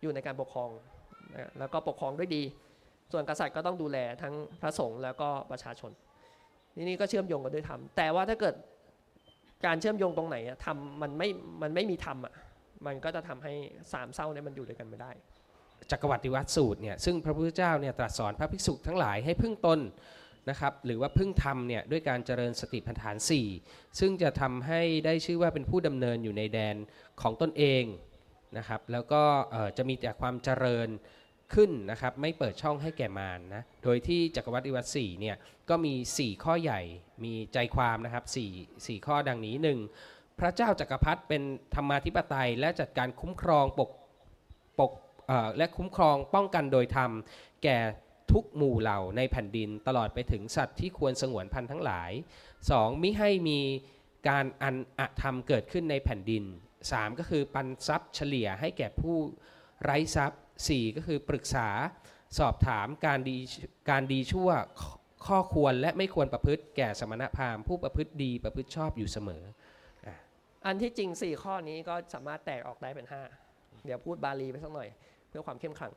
อยู่ในการปกครองแล้วก็ปกครองด้วยดี ส่วนกษัตริย์ก็ต้องดูแลทั้งพระสงฆ์แล้วก็ประชาชนนี่ก็เชื่อมโยงกันด้วยธรรมแต่ว่าถ้าเกิดการเชื่อมโยงตรงไหนทำมันไม่มันไม่มีธรรมอะมันก็จะทำให้สามเศร้าเนี่ยมันอยู่ด้วยกันไม่ได้ จักรวรรดิวัตสูตรเนี่ยซึ่งพระพุทธเจ้าเนี่ยตรัสสอนพระภิกษุทั้งหลายให้พึ่งตนนะครับหรือว่าพึ่งธรรมเนี่ยด้วยการเจริญสติปัฏฐาน 4 ซึ่งจะทำให้ได้ชื่อว่าเป็นผู้ดำเนินอยู่ในแดนของตนเองนะครับแล้วก็จะมีแต่ความเจริญขึ้นนะครับไม่เปิดช่องให้แก่มารนนะโดยที่จักรวรรดิวัตสี่เนี่ยก็มี 4 ข้อใหญ่มีใจความนะครับ4 4ข้อดังนี้ 1. พระเจ้าจักรพรรดิเป็นธรรมาธิปไตย และจัดการคุ้มครองปกปก และคุ้มครองป้องกันโดยธรรม แก่ทุกหมู่เหล่าในแผ่นดินตลอดไปถึงสัตว์ที่ควรสงวนพันธุ์ทั้งหลาย 2. มิให้มีการอันอธรรมเกิดขึ้นในแผ่นดิน 3. ก็คือปันทรัพย์เฉลี่ยให้แก่ผู้ไร้ทรัพย์ 4 ก็คือปรึกษาสอบถามการดีการดีชั่วข้อควรและไม่ควรประพฤติแก่สมณพราหมณ์ผู้ประพฤติดีประพฤติชอบอยู่เสมอ อันที่จริง 4 ข้อนี้ก็สามารถแตกออกได้เป็น 5 เดี๋ยวพูดบาลีไปสักหน่อย พื่อความเข้มขัง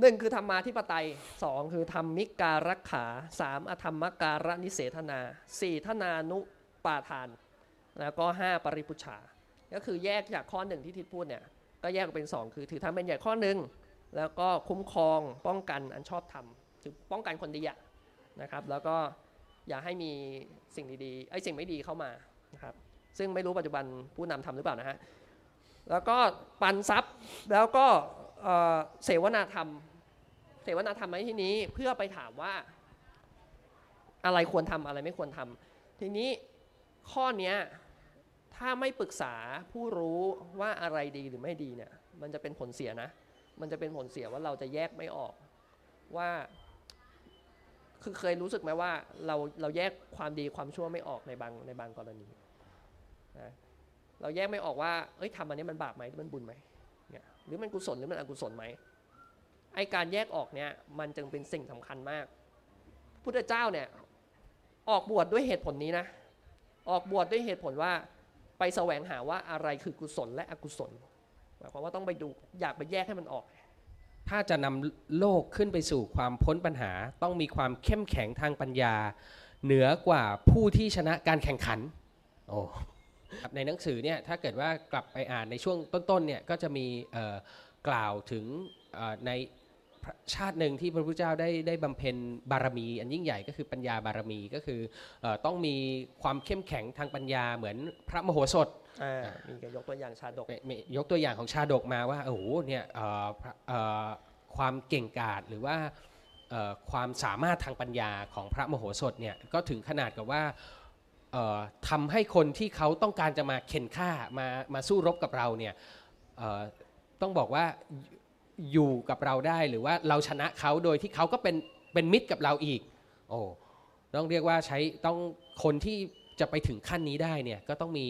หนึ่งคือธรรมาธิปไตยสองคือธรรมิการักขาสามอธรรมการนิเสธนาสี่ธนานุปาทาน แล้วก็ห้าปริพุชา ก็คือแยกจากข้อหนึ่งที่ทิศพูดเนี่ย ก็แยกเป็น2คือถือทำเป็นใหญ่ข้อหนึ่งแล้วก็คุ้มครองป้องกันอันชอบทำถือป้องกันคนดีนะครับ แล้วก็อย่าให้มีสิ่งดีๆไอ้สิ่งไม่ดีเข้ามานะครับซึ่งไม่รู้ปัจจุบันผู้นำทำหรือเปล่านะฮะ แล้วก็ปันทรัพย์แล้วก็เสวนาธรรม เสวนาธรรมในที่นี้เพื่อไปถามว่า อะไรควรทำอะไรไม่ควรทำทีนี้ข้อนี้ถ้าไม่ปรึกษาผู้รู้ว่าอะไรดีหรือไม่ดีเนี่ยมันจะเป็นผลเสียนะ มันจะเป็นผลเสียว่าเราจะแยกไม่ออกว่าคือเคยรู้สึกไหมว่าเราเราแยกความดีความชั่วไม่ออกในบางในบางกรณีนะ เราแยกไม่ออกว่าเอ้ยทำอันนี้มันบาปไหมมันบุญไหมเนี่ยหรือมันกุศลหรือมันอกุศลไหมไอการแยกออกเนี่ยมันจึงเป็นสิ่งสำคัญมาก พุทธเจ้าเนี่ยออกบวชดด้วยเหตุผลนี้นะ ออกบวชดด้วยเหตุผลว่าไปแสวงหาว่าอะไรคือกุศลและอกุศลหมายความว่าต้องไปดูอยากไปแยกให้มันออก ถ้าจะนำโลกขึ้นไปสู่ความพ้นปัญหา ต้องมีความเข้มแข็งทางปัญญา เหนือกว่าผู้ที่ชนะการแข่งขัน โอ้ ในหนังสือเนี่ยถ้าเกิดว่ากลับไปอ่านในช่วงต้นๆเนี่ยก็จะมีเอ่อกล่าวถึงเอ่อในชาติหนึ่งที่พระพุทธเจ้าได้ได้บำเพ็ญบารมี อันยิ่งใหญ่ก็คือปัญญาบารมีก็คือเอ่อต้องมีความเข้มแข็งทางปัญญาเหมือนพระมโหสถอ่ามีการยกตัวอย่างชาดกมีมียกตัวอย่างของชาดกมาว่าโอ้โหเนี่ยเอ่อพระเอ่อความเก่งกาจหรือว่าเอ่อความสามารถทางปัญญาของพระมโหสถเนี่ยก็ถึงขนาดกับว่าเอ่อ ทำให้คนที่เขาต้องการจะมาเข็นฆ่ามามาสู้รบกับเราเนี่ยต้องบอกว่าอยู่กับเราได้หรือว่าเราชนะเขาโดยที่เขาก็เป็นเป็นมิตรกับเราอีก โอ้ต้องเรียกว่าใช้ต้องคนที่จะไปถึงขั้นนี้ได้เนี่ยก็ต้องมี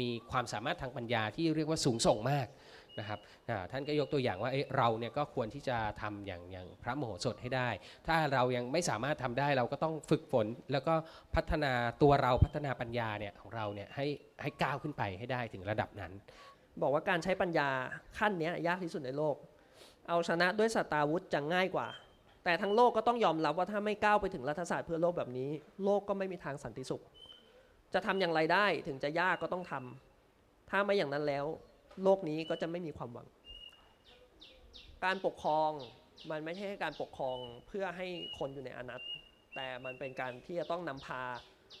มีความสามารถทางปัญญาที่เรียกว่าสูงส่งมาก นะครับท่านก็ยกตัวอย่างว่าเเราเนี่ยก็ควรที่จะทำอย่างอย่างพระโมโหสถให้ได้ ถ้าเรายังไม่สามารถทำได้เราก็ต้องฝึกฝน แล้วก็พัฒนาตัวเราพัฒนาปัญญาเนี่ยของเราเนี่ยให้ให้ก้าวขึ้นไปให้ได้ถึงระดับนั้น บอกว่าการใช้ปัญญาขั้นนี้ยากที่สุดในโลก เอาชนะด้วยสตาวุธจะง่ายกว่า แต่ทั้งโลกก็ต้องยอมรับว่าถ้าไม่ก้าวไปถึงรัฐศาสตร์เพื่อโลกแบบนี้ โลกก็ไม่มีทางสันติสุข จะทำอย่างไรได้ถึงจะยากก็ต้องทำถ้าไม่อย่างนั้นแล้ว โลกนี้ก็จะไม่มีความหวัง การปกครองมันไม่ใช่การปกครองเพื่อให้คนอยู่ในอนัตแต่มันเป็นการที่จะต้องนำพา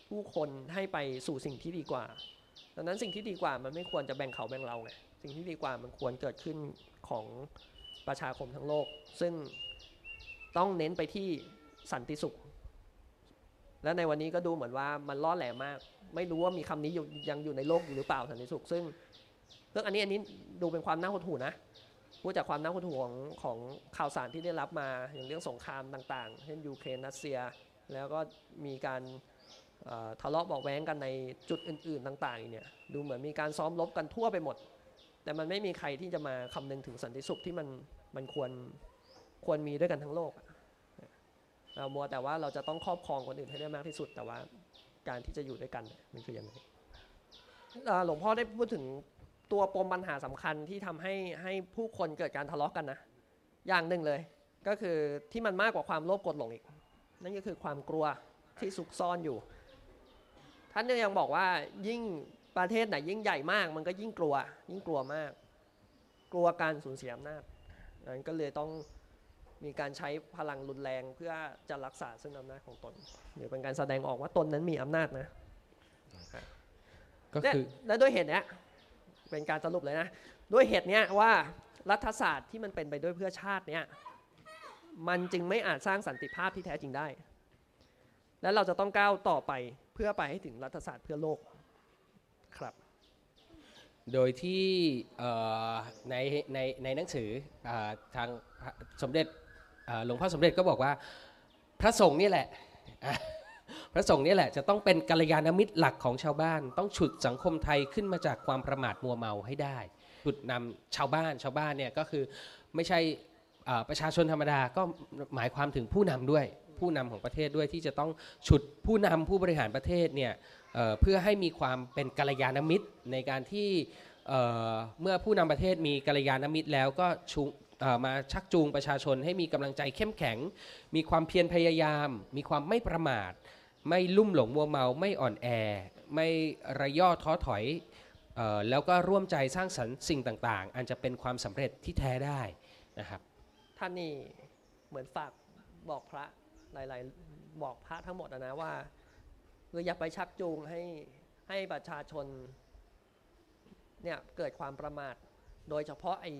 ผู้คนให้ไปสู่สิ่งที่ดีกว่า ดังนั้นสิ่งที่ดีกว่ามันไม่ควรจะแบ่งเขาแบ่งเราไง สิ่งที่ดีกว่ามันควรเกิดขึ้นของประชาคมทั้งโลก ซึ่งต้องเน้นไปที่สันติสุข และในวันนี้ก็ดูเหมือนว่ามันล่อแหลมมาก ไม่รู้ว่ามีคำนี้ยังอยู่ในโลกอยู่หรือเปล่าสันติสุข ซึ่ง รื่องอันนี้อันนี้ดูเป็นความน่าหดหู่นะพูดจากความน่าหดหู่ของของข่าวสารที่ได้รับมาอย่างเรื่องสงครามต่างๆ เช่นยูเครนรัสเซีย แล้วก็มีการทะเลาะเบาะแว้งกันในจุดอื่นๆต่างๆเนี่ยดูเหมือนมีการซ้อมรบกันทั่วไปหมด แต่มันไม่มีใครที่จะมาคำนึงถึงสันติสุขที่มันมันควรควรมีด้วยกันทั้งโลกเรามัวแต่ว่าเราจะต้องครอบครองคนอื่นให้ได้มากที่สุด แต่ว่าการที่จะอยู่ด้วยกันมันคือยังไงหลวงพ่อได้พูดถึง ตัวปมปัญหาสำคัญที่ทำให้ให้ผู้คนเกิดการทะเลาะกันนะ อย่างหนึ่งเลย ก็คือที่มันมากกว่าความโลภโกรธหลงอีก นั่นก็คือความกลัวที่ซุกซ่อนอยู่ ท่านยังบอกว่ายิ่งประเทศไหนยิ่งใหญ่มาก มันก็ยิ่งกลัว ยิ่งกลัวมาก กลัวการสูญเสียอำนาจนั้นก็เลยต้องมีการใช้พลังรุนแรงเพื่อจะรักษาซึ่งอำนาจของตนหรือเป็นการแสดงออกว่าตนนั้นมีอำนาจนะก็และคือและด้วยเหตุเนี้ย เป็นการสรุปเลยนะ ด้วยเหตุเนี้ยว่ารัฐศาสตร์ที่มันเป็นไปด้วยเพื่อชาติเนี้ยมันจึงไม่อาจสร้างสันติภาพที่แท้จริงได้ และเราจะต้องก้าวต่อไปเพื่อไปให้ถึงรัฐศาสตร์เพื่อโลกครับ โดยที่ในในในหนังสืออทางสมเด็จหลวงพ่อสมเด็จก็บอกว่าพระสงฆ์นี่แหละ พระสงฆ์นี่แหละจะต้องเป็นกัลยาณมิตรหลักของชาวบ้าน ต้องฉุดสังคมไทยขึ้นมาจากความประมาทมัวเมาให้ได้ฉุดนำชาวบ้านชาวบ้านเนี่ยก็คือไม่ใช่ประชาชนธรรมดาก็หมายความถึงผู้นำด้วย ผู้นำของประเทศด้วยที่จะต้องฉุดผู้นำผู้บริหารประเทศเนี่ยเเพื่อให้มีความเป็นกัลยาณมิตรในการที่เเมื่อผู้นำประเทศมีกัลยาณมิตรแล้วก็ชูเอ่อมาชักจูงประชาชนให้มีกำลังใจเข้มแข็ง มีความเพียรพยายาม มีความไม่ประมาท ไม่ลุ่มหลงมัวเมาไม่อ่อนแอ ไม่ระย่อท้อถอยออแล้วก็ร่วมใจสร้างสรรค์สิ่งต่างๆ อันจะเป็นความสำเร็จที่แท้ได้นะครับท่านนี่เหมือนฝากบอกพระหลายๆ บอกพระทั้งหมดนะว่าคืออย่าไปชักจูงให้ให้ประชาชนเนี่ยเกิดความประมาท โดยเฉพาะไอ้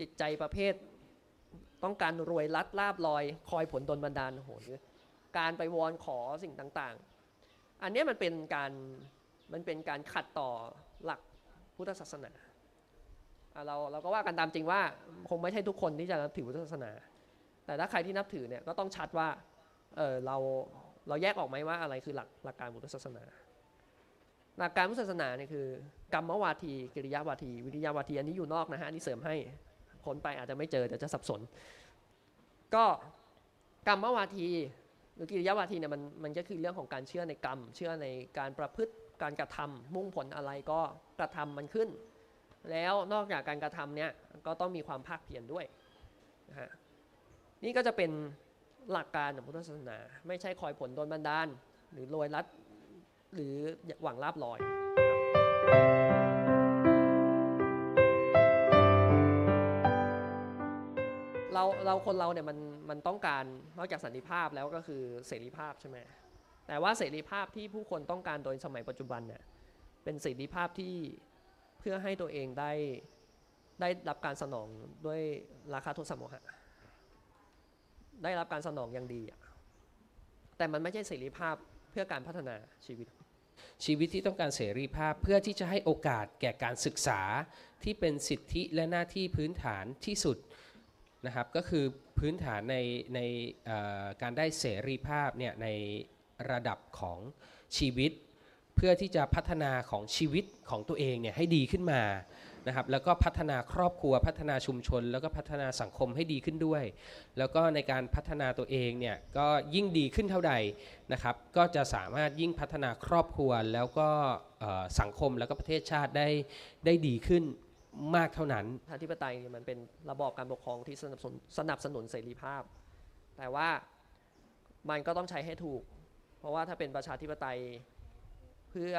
จิตใจประเภท ต้องการรวยลัดลาบลอย คอยผลดลบันดาลโหหรือ การไปวอนขอสิ่งต่างๆ อันนี้มันเป็นการมันเป็นการขัดต่อหลักพุทธศาสนาเราเราก็ว่ากันตามจริงว่าคงไม่ใช่ทุกคนที่จะนับถือพุทธศาสนา แต่ถ้าใครที่นับถือเนี่ยก็ต้องชัดว่าเออเราเราแยกออกไหมว่าอะไรคือหลักหลักการพุทธศาสนา หลักการพุทธศาสนาเนี่ยคือ กรรมวาทีกิริยาวาที วิริยาวาทีอันนี้อยู่นอกนะฮะนนี้เสริมให้คนไปอาจจะไม่เจอเดี๋ยวจะสับสน ก็กรรมวาที หรือกิริยาวาทีเนี่ยมันมันก็คือเรื่องของการเชื่อในกรรม เชื่อในการประพฤติการกระทำมุ่งผลอะไรก็กระทำมันขึ้น แล้วนอกจากการกระทำเนี่ยก็ต้องมีความภาคเพียรด้วยนะฮะนี่ก็จะเป็นหลักการของพุทธศาสนา ไม่ใช่คอยผลโดนบันดาล หรือโรยรัดหรือหวังลาบลอย เราเราคนเราเนี่ยมันมันต้องการนอกจากสันติภาพแล้วก็คือเสรีภาพใช่ไหมแต่ว่าเสรีภาพที่ผู้คนต้องการโดยสมัยปัจจุบันเนี่ยเป็นเสรีภาพที่เพื่อให้ตัวเองได้ได้รับการสนองด้วยราคาโทษสมโมหะ ได้รับการสนองอย่างดีแต่มันไม่ใช่เสรีภาพเพื่อการพัฒนาชีวิต ชีวิตที่ต้องการเสรีภาพเพื่อที่จะให้โอกาสแก่การศึกษาที่เป็นสิทธิและหน้าที่พื้นฐานที่สุด นะครับก็คือพื้นฐานในในการได้เสรีภาพเนี่ยในระดับของชีวิต เพื่อที่จะพัฒนาของชีวิตของตัวเองเนี่ยให้ดีขึ้นมานะครับแล้วก็พัฒนาครอบครัวพัฒนาชุมชน แล้วก็พัฒนาสังคมให้ดีขึ้นด้วย แล้วก็ในการพัฒนาตัวเองเนี่ยก็ยิ่งดีขึ้นเท่าใดนะครับก็จะสามารถยิ่งพัฒนาครอบครัวแล้วก็สังคมแล้วก็ประเทศชาติได้ได้ดีขึ้น มากเท่านั้นประชาธิปไตยเนี่ยมันเป็นระบอบการปกครองที่สนับสนุนสนับสนุนเสรีภาพ แต่ว่ามันก็ต้องใช้ให้ถูก เพราะว่าถ้าเป็นประชาธิปไตยเพื่อ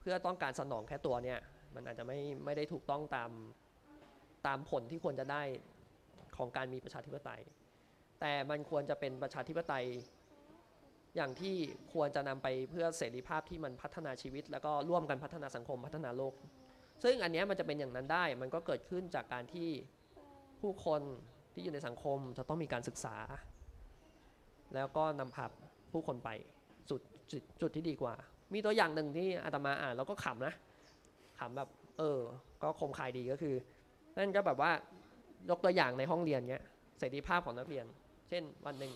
เพื่อต้องการสนองแค่ตัวเนี่ยมันอาจจะไม่ไม่ได้ถูกต้องตามตามผลที่ควรจะได้ของการมีประชาธิปไตย แต่มันควรจะเป็นประชาธิปไตย อย่างที่ควรจะนำไปเพื่อเสรีภาพที่มันพัฒนาชีวิต แล้วก็ร่วมกันพัฒนาสังคมพัฒนาโลก ซึ่งอันนี้มันจะเป็นอย่างนั้นได้ มันก็เกิดขึ้นจากการที่ผู้คนที่อยู่ในสังคมจะต้องมีการศึกษา แล้วก็นำพาผู้คนไปจุดจุดจุดที่ดีกว่า มีตัวอย่างหนึ่งที่อาตมาอ่านแล้วก็ขำนะขำแบบเออ ก็คมคายดีก็คือ นั่นก็แบบว่ายกตัวอย่างในห้องเรียนเนี้ยเสรีภาพของนักเรียน เช่นวันหนึ่ง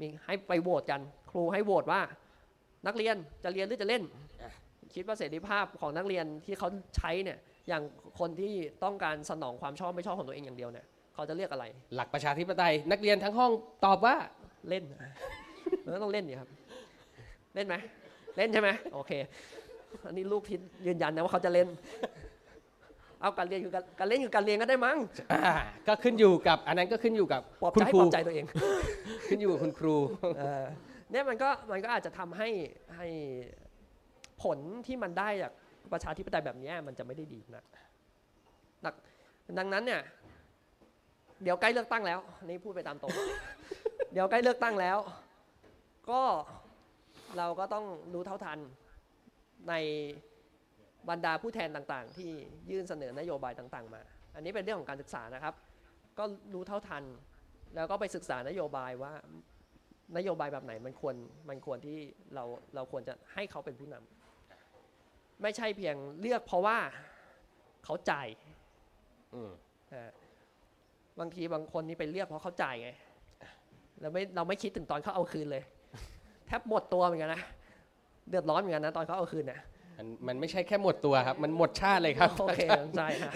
มีให้ไปโหวตกัน ครูให้โหวตว่า นักเรียนจะเรียนหรือจะเล่น คิดว่าเสรีภาพของนักเรียนที่เขาใช้เนี่ยอย่างคนที่ต้องการสนองความชอบไม่ชอบของตัวเองอย่างเดียวเนี่ยเขาจะเรียกอะไร หลักประชาธิปไตย นักเรียนทั้งห้องตอบว่าเล่นมันก็ต้องเล่นอยู่ครับ เล่นไหมเล่นใช่ไหมโอเค อันนี้ลูกทิศยืนยันนะว่าเขาจะเล่น เอาการเรียนคือการการเล่นคือการเรียนก็ได้มั้งอ่าก็ขึ้นอยู่กับ อันนั้นก็ขึ้นอยู่กับปลอบคุณใจครูปลอบใจตัวเอง ขึ้นอยู่กับคุณครูเออเนี่ยมันก็มันก็อาจจะทำให้ให้ ผลที่มันได้จากประชาธิปไตยแบบนี้มันจะไม่ได้ดีนะดังดังนั้นเนี่ย เดี๋ยวใกล้เลือกตั้งแล้ว นี่พูดไปตามตรง เดี๋ยวใกล้เลือกตั้งแล้ว ก็เราก็ต้องรู้เท่าทันในบรรดาผู้แทนต่างๆ ที่ยื่นเสนอนโยบายต่างๆ มา อันนี้เป็นเรื่องของการศึกษานะครับ ก็รู้เท่าทัน แล้วก็ไปศึกษานโยบายว่านโยบายแบบไหนมันควรมันควรที่เราเราควรจะให้เขาเป็นผู้นำ ไม่ใช่เพียงเลือกเพราะว่าเขาจ่ายอืมอ่าบางทีบางคนนี่ไปเลือกเพราะเขาจ่ายไงเราไม่เราไม่คิดถึงตอนเขาเอาคืนเลย แทบหมดตัวเหมือนกันนะเดือดร้อนเหมือนกันนะตอนเขาเอาคืนเนี่ยมันมันไม่ใช่แค่หมดตัวครับ มันหมดชาติเลยครับโอเคใช่ฮะ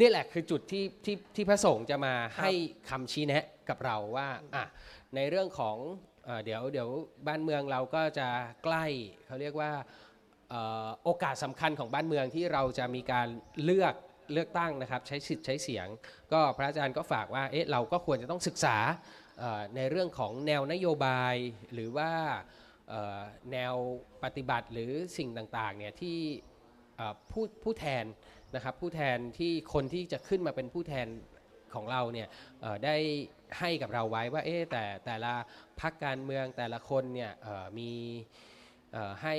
นี่แหละคือจุดที่ที่ที่พระสงฆ์จะมาให้คำชี้แนะกับเราว่าอะในเรื่องของเอ่อเดี๋ยวเดี๋ยวบ้านเมืองเราก็จะใกล้เขาเรียกว่าเอ่อ โอกาสสำคัญของบ้านเมืองที่เราจะมีการเลือกเลือกตั้งนะครับใช้สิทธิ์ใช้เสียง ก็พระอาจารย์ก็ฝากว่าเอ๊ะเราก็ควรจะต้องศึกษาในเรื่องของแนวนโยบายหรือว่าแนวปฏิบัติหรือสิ่งต่างๆเนี่ยที่ผู้ผู้แทนนะครับผู้แทนที่คนที่จะขึ้นมาเป็นผู้แทนของเราเนี่ยได้ให้กับเราไว้ว่าเอ๊ะแต่แต่ละพักการเมืองแต่ละคนเนี่ยมีให้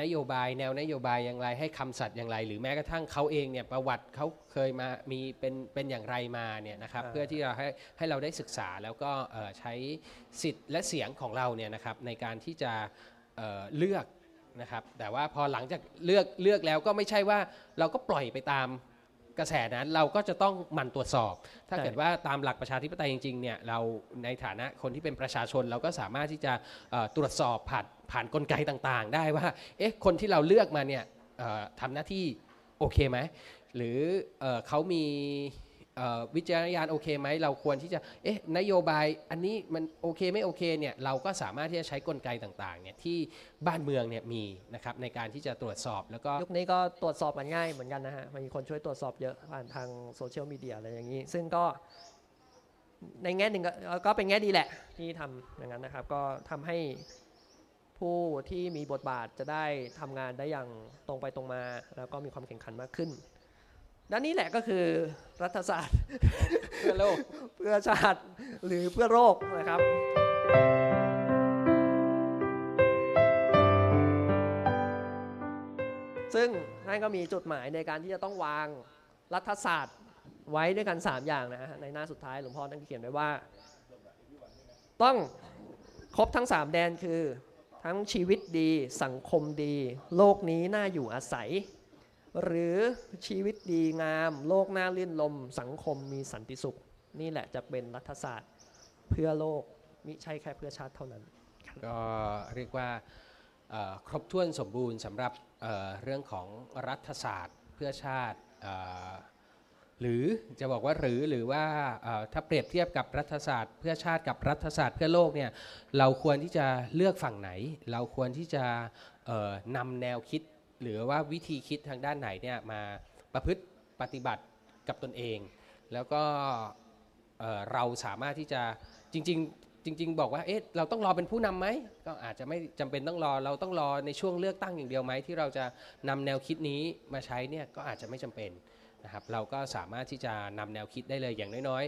นโยบายแนวนโยบายอย่างไร ให้คำสัตย์อย่างไร หรือแม้กระทั่งเขาเองเนี่ยประวัติเขาเคยมามีเป็นเป็นอย่างไรมาเนี่ยนะครับอ่าเพื่อที่เราให้ให้เราได้ศึกษาแล้วก็เอ่อใช้สิทธิ์และเสียงของเราเนี่ยนะครับในการที่จะเอ่อเลือกนะครับแต่ว่าพอหลังจากเลือกเลือกแล้วก็ไม่ใช่ว่าเราก็ปล่อยไปตาม กระแสนั้นเราก็จะต้องหมั่นตรวจสอบ ถ้าเกิดว่าตามหลักประชาธิปไตยจริงๆเนี่ยเราในฐานะคนที่เป็นประชาชนเราก็สามารถที่จะตรวจสอบผ่านผ่านกลไกต่างๆ ได้ว่าเอ๊ะคนที่เราเลือกมาเนี่ยทำหน้าที่โอเคไหมหรือเอเขามี วิจารณญาณโอเคไหมเราควรที่จะเอ๊ะนโยบายอันนี้มันโอเคไม่โอเคเนี่ยเราก็สามารถที่จะใช้กลไกต่างๆเนี่ยที่บ้านเมืองเนี่ยมีนะครับในการที่จะตรวจสอบแล้วก็ยุคนี้ก็ตรวจสอบมันง่ายเหมือนกันนะฮะมีคนช่วยตรวจสอบเยอะผ่านทางโซเชียลมีเดียอะไรอย่างนี้ ซึ่งก็ในแง่หนึ่งก็ก็เป็นแง่ดีแหละที่ทำอย่างนั้นนะครับ ก็ทำให้ผู้ที่มีบทบาทจะได้ทำงานได้อย่างตรงไปตรงมา แล้วก็มีความแข่งขันมากขึ้น ด้านนี้แหละก็คือรัฐศาสตร์ เพื่อโลกเพื่อชาติหรือเพื่อโลกนะครับซึ่งท่านก็มีจุดหมายในการที่จะต้องวางรัฐศาสตร์ไว้ด้วยกัน 3 อย่างนะฮะในหน้าสุดท้ายหลวงพ่อท่านเขียนไว้ว่า ต้องครบทั้ง 3 แดนคือ ทั้งชีวิตดี สังคมดี โลกนี้น่าอยู่อาศัย หรือชีวิตดีงาม โลกน่าลื่นลม สังคมมีสันติสุข นี่แหละจะเป็นรัฐศาสตร์เพื่อโลกมิใช่แค่เพื่อชาติเท่านั้น ก็เรียกว่าครบถ้วนสมบูรณ์สำหรับเรื่องของรัฐศาสตร์เพื่อชาติหรือจะบอกว่าหรือหรือว่าถ้าเปรียบเทียบกับรัฐศาสตร์ เพื่อชาติกับรัฐศาสตร์เพื่อโลกเนี่ยเราควรที่จะเลือกฝั่งไหน เราควรที่จะนำแนวคิด หรือว่าวิธีคิดทางด้านไหนเนี่ยมาประพฤติปฏิบัติกับตนเอง แล้วก็เอ่อเราสามารถที่จะจริง ๆ จริง ๆ บอกว่าเอ๊ะเราต้องรอเป็นผู้นำไหมก็อาจจะไม่จำเป็นต้องรอเราต้องรอในช่วงเลือกตั้งอย่างเดียวไหมที่เราจะนำแนวคิดนี้มาใช้เนี่ยก็อาจจะไม่จำเป็นนะครับเราก็สามารถที่จะนำแนวคิดได้เลยอย่างน้อย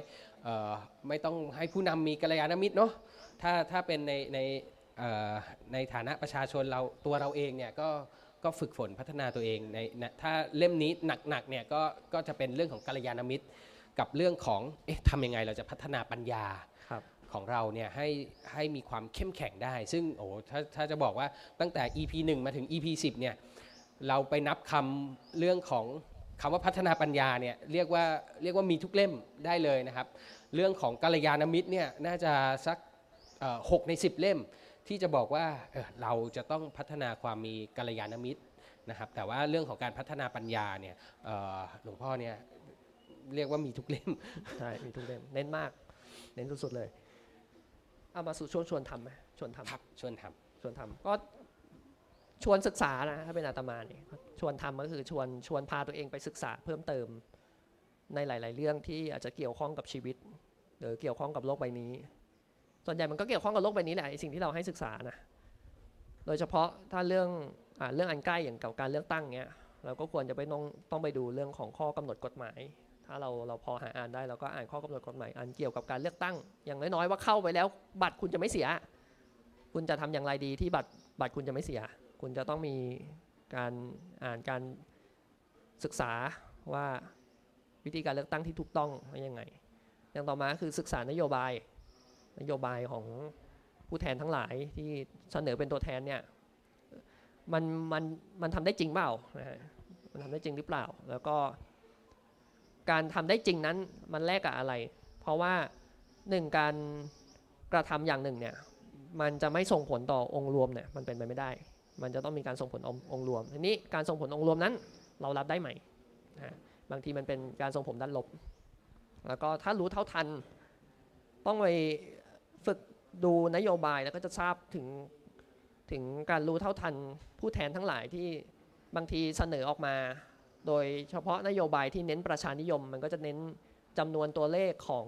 ๆไม่ต้องให้ผู้นำมีกัลยาณมิตรเนาะถ้าถ้าเป็นในในในฐานะประชาชนเราตัวเราเองเนี่ยก็ ก็ฝึกฝนพัฒนาตัวเองในในถ้าเล่มนี้หนักๆเนี่ยก็ก็จะเป็นเรื่องของกัลยาณมิตร กับเรื่องของเอ๊ะทำยังไงเราจะพัฒนาปัญญาครับของเราเนี่ยให้ให้มีความเข้มแข็งได้ ซึ่งโอ้ถ้าถ้าจะบอกว่าตั้งแต่ EP 1 มาถึง EP 10เนี่ยเราไปนับคำเรื่องของคำว่าพัฒนาปัญญาเนี่ยเรียกว่าเรียกว่ามีทุกเล่มได้เลยนะครับ เรื่องของกัลยาณมิตรเนี่ยน่าจะสักเอ่อหกใน 10 เล่ม ที่จะบอกว่าเอ่อเราจะต้องพัฒนาความมีกัลยาณมิตรนะครับ แต่ว่าเรื่องของการพัฒนาปัญญาเนี่ยเอ่อหลวงพ่อเนี่ยเรียกว่ามีทุกเล่มใช่มีทุกเล่มเน้นมากเน้นสุดๆเลยเอามาสู่ชวนชวนทำไหมชวนทำครับชวนทชวนทำก็ชวนศึกษานะถ้าเป็นอาตมาเนี่ยชวนทำก็คือชวนชวนพาตัวเองไปศึกษาเพิ่มเติมในหลาย ๆ เรื่องที่อาจจะเกี่ยวข้องกับชีวิต หรือเกี่ยวข้องกับโลกใบนี้ ส่วนใหญ่มันก็เกี่ยวข้องกับโลกใบนี้แหละไอ้สิ่งที่เราให้ศึกษานะโดยเฉพาะถ้าเรื่องอเรื่องอันใกล้อย่างกับการเลือกตั้งเนี้ยเราก็ควรจะไปต้องต้องไปดูเรื่องของข้อกำหนดกฎหมาย ถ้าเราเราพอหาอ่านได้เราก็อ่านข้อกำหนดกฎหมายอันเกี่ยวกับการเลือกตั้ง อย่างน้อยๆว่าเข้าไปแล้ว บัตรคุณจะไม่เสีย คุณจะทำอย่างไรดีที่บัตรบัตรคุณจะไม่เสีย คุณจะต้องมีการอ่านการศึกษาว่าวิธีการเลือกตั้งที่ถูกต้องเป็นยังไง อย่างต่อมาคือศึกษานโยบาย นโยบายของผู้แทนทั้งหลายที่เสนอเป็นตัวแทนเนี่ยมันมันมันทำได้จริงเปล่านะฮะมันทำได้จริงหรือเปล่า แล้วก็การทำได้จริงนั้นมันแลกกับอะไร เพราะว่าหนึ่งการกระทำอย่างหนึ่งเนี่ยมันจะไม่ส่งผลต่อองค์รวมเนี่ยมันเป็นไปไม่ได้ มันจะต้องมีการส่งผลองค์องค์รวมทีนี้การส่งผลองค์รวมนั้นเรารับได้ไหมนะบางทีมันเป็นการส่งผลด้านลบ แล้วก็ถ้ารู้เท่าทัน ต้องไป ฝึกดูนโยบายแล้วก็จะทราบถึงถึงการรู้เท่าทันผู้แทนทั้งหลายที่บางทีเสนอออกมา โดยเฉพาะนโยบายที่เน้นประชานิยม มันก็จะเน้นจำนวนตัวเลขของ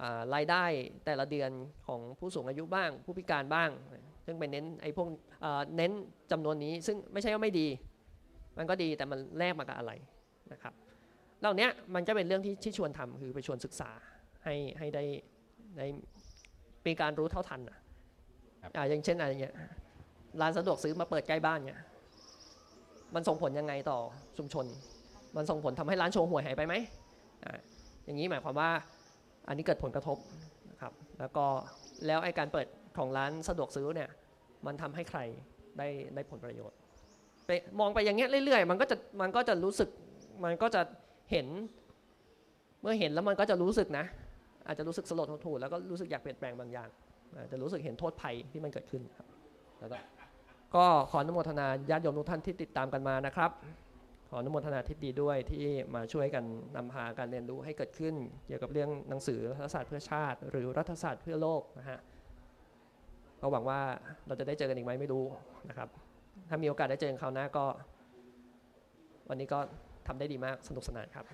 อรายได้แต่ละเดือนของผู้สูงอายุบ้าง ผู้พิการบ้าง ซึ่งเป็นเน้นไอ้พวกเน้นจำนวนนี้ซึ่งไม่ใช่ว่าไม่ดี มันก็ดีแต่มันแลกมากับอะไรนะครับเหล่านี้มันจะเป็นเรื่องที่ที่ชวนทำคือไปชวนศึกษาให้ให้ได้ได้ มีการรู้เท่าทันอะอ่าอย่างเช่นอะไรเงี้ยร้านสะดวกซื้อมาเปิดใกล้บ้านเนี่ยมันส่งผลยังไงต่อชุมชน มันส่งผลทำให้ร้านโชว์หวยหายไปไหมอ่าอย่างนี้หมายความว่าอันนี้เกิดผลกระทบนะครับแล้วก็แล้วไอ้การเปิดของร้านสะดวกซื้อเนี่ยมันทำให้ใครได้ได้ผลประโยชน์ไปมองไปอย่างเงี้ยเรื่อยๆ มันก็จะมันก็จะรู้สึกมันก็จะเห็น เมื่อเห็นแล้วมันก็จะรู้สึกนะ อาจจะรู้สึกสลดหดหู่แล้วก็รู้สึกอยากเปลี่ยนแปลงบางอย่างอาจจะรู้สึกเห็นโทษภัยที่มันเกิดขึ้นครับแล้วก็ก็ขออนุโมทนาญาติโยมทุกท่านที่ติดตามกันมานะครับ ขออนุโมทนาทิศดีด้วยที่มาช่วยกันนำพาการเรียนรู้ให้เกิดขึ้น เกี่ยวกับเรื่องหนังสือรัฐศาสตร์เพื่อชาติ หรือรัฐศาสตร์เพื่อโลกนะฮะก็หวังว่าเราจะได้เจอกันอีกไหมไม่รู้นะครับ ถ้ามีโอกาสได้เจอกันคราวหน้าก็ วันนี้ก็ทำได้ดีมากสนุกสนานครับ